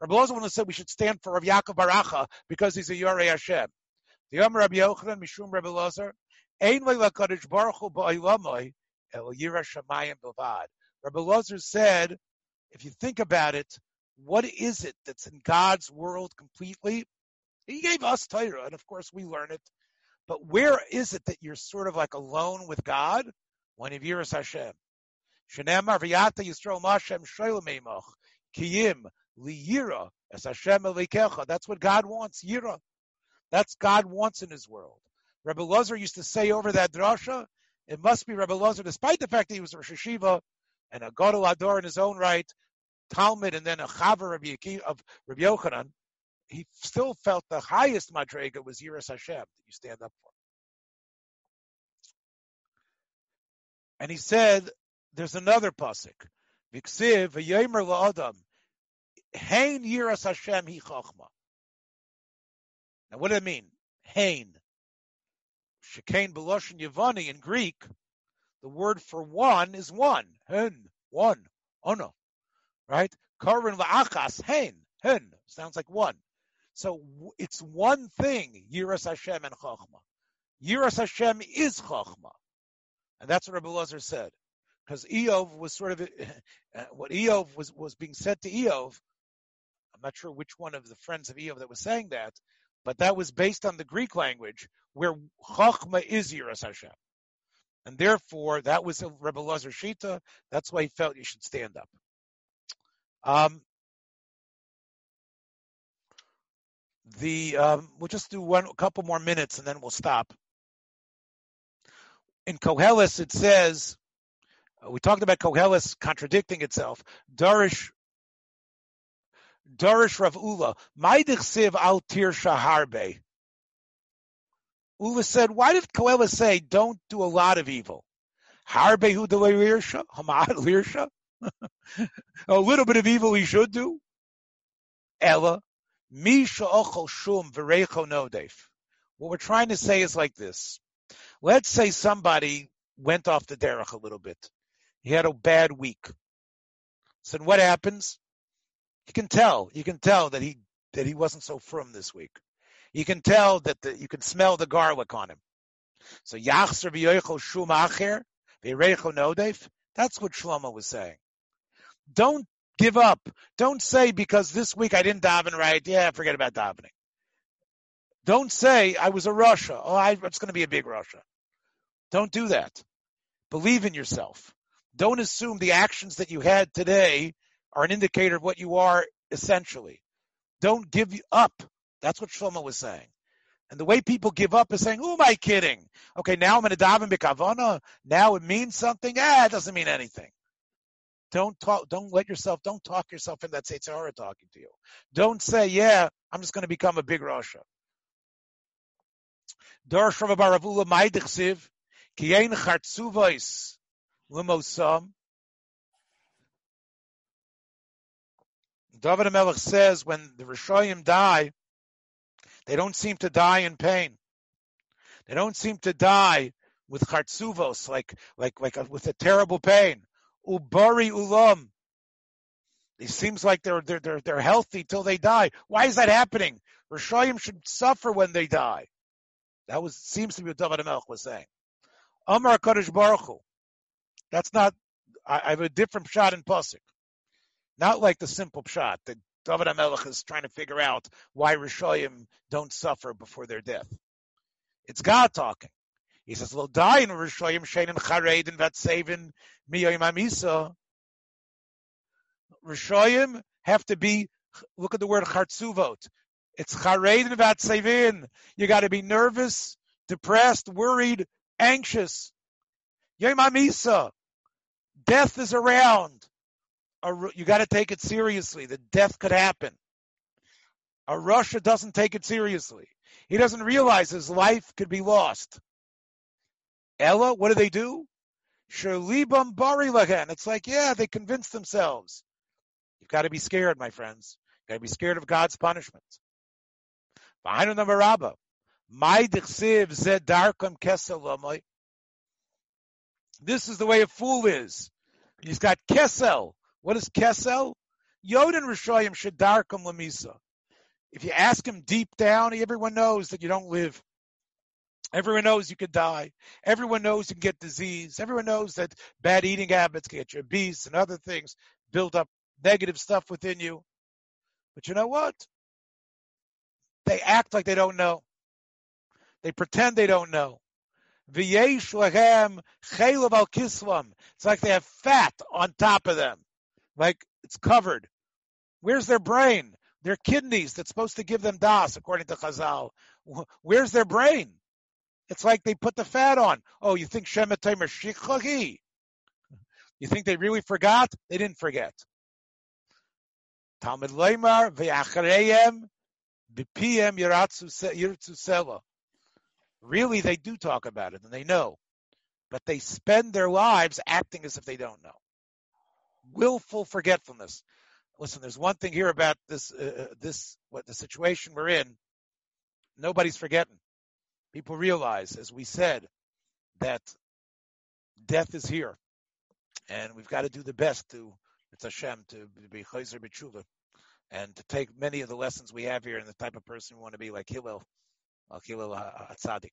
Rabbi Lozer one who said we should stand for Rav Yaakov bar Acha because he's a Yorei Hashem. The Omer Rabbi Yochanan, Mishum Rabbi Lozer, Ein Le'lakadosh Baruch Hu El Bilvad. Rabbi Lozer said, if you think about it, what is it that's in God's world completely? He gave us Torah, and of course we learn it. But where is it that you're sort of like alone with God? When Yiras Hashem. Shenamar v'yata Yisrael Mashem Shoylamemach Kiyim liyira as Hashem. That's what God wants, yira. That's God wants in His world. Rebbe Lozer used to say over that drasha, it must be Rabbi Lozer, despite the fact that he was a Rosh Hashiva and a Gadol Ador in his own right, Talmud, and then a Chaver of Rabbi Yochanan he still felt the highest madrega was Yiras Hashem that you stand up for. And he said, there's another pasuk. Viksiv v'yomer la'adam hein Yiras Hashem hi chachma. Now, what does it mean? Hein. Shekain beloshin yavani in Greek, the word for one is one. Hen, one. Ono. Right? Karin la'achas, hein. Hen. Sounds like one. So it's one thing, Yiras Hashem and Chachma. Yiras Hashem is Chachma. And that's what Rabbi Lazar said. Because Eov was sort of, uh, what Eov was, was being said to Eov, I'm not sure which one of the friends of Eov that was saying that, but that was based on the Greek language, where Chachma is Yiras Hashem. And therefore, that was Rebbe Lazar Shita. That's why he felt you should stand up. Um, the um, we'll just do one a couple more minutes and then we'll stop. In Koheles, it says uh, we talked about Koheles contradicting itself. Darish Darish Rav Ula, Siv al Tir Shaharbe. Ula said, why did Koheles say don't do a lot of evil? Harbe hu lirsha, hamad lirsha. A little bit of evil he should do. Ella, what we're trying to say is like this. Let's say somebody went off the derech a little bit. He had a bad week. So what happens? You can tell. You can tell that he that he wasn't so firm this week. You can tell that the, you can smell the garlic on him. So Yachzer v'yoichel shum acher v'reicho. That's what Shlomo was saying. Don't give up. Don't say because this week I didn't daven right. Yeah, forget about davening. Don't say I was a rasha. Oh, I, it's going to be a big rasha. Don't do that. Believe in yourself. Don't assume the actions that you had today are an indicator of what you are essentially. Don't give up. That's what Shlomo was saying. And the way people give up is saying, "Who am I kidding?" Okay, now I'm going to daven b'kavana. Now it means something. Ah, it doesn't mean anything. Don't talk. Don't let yourself. Don't talk yourself in that Seitzara talking to you. Don't say, "Yeah, I'm just going to become a big rasha." Baravula Limosam. David Melech says when the Rishayim die, they don't seem to die in pain. They don't seem to die with chartzuvos, like like like a, with a terrible pain. Ubari ulam. It seems like they're they're they're they're healthy till they die. Why is that happening? Rishayim should suffer when they die. That was seems to be what David Melch was saying. Amar Kadosh Baruch Hu. That's not. I, I have a different shot in pasuk. Not like the simple shot that David HaMelech is trying to figure out why Rishayim don't suffer before their death. It's God talking. He says, "Well, die in Rishayim Shein Chared and Vatsevin Miyoyim Amisa." Rishayim have to be. Look at the word Chartzuvot. It's Chared and Vatsevin. You got to be nervous, depressed, worried, anxious. Yom Amisa. Death is around a, you got to take it seriously. The death could happen. A rasha doesn't take it seriously. He doesn't realize his life could be lost. Ella, what do they do? It's like, yeah, they convince themselves. You've got to be scared, my friends. You've got to be scared of God's punishment. This is the way a fool is. He's got kesel. What is Kesel? Yodin Rishayim Shadarkum Lamisa. If you ask him deep down, everyone knows that you don't live. Everyone knows you could die. Everyone knows you can get disease. Everyone knows that bad eating habits can get you obese and other things build up negative stuff within you. But you know what? They act like they don't know. They pretend they don't know. It's like they have fat on top of them like it's covered. Where's their brain? Their kidneys that's supposed to give them das, according to Chazal. Where's their brain? It's like they put the fat on. Oh, you think Shemetaymer Shichagi? You think they really forgot? They didn't forget. Talmud Leimar v'achareyem b'piem yiratzu sela. Really, they do talk about it and they know, but they spend their lives acting as if they don't know willful forgetfulness. Listen, there's one thing here about this, uh, uh, this, what the situation we're in. Nobody's forgetting. People realize, as we said, that death is here, and we've got to do the best to, it's Hashem, to be chayzer b'tshuva, and to take many of the lessons we have here and the type of person we want to be, like Hillel, like Hillel HaTzadik.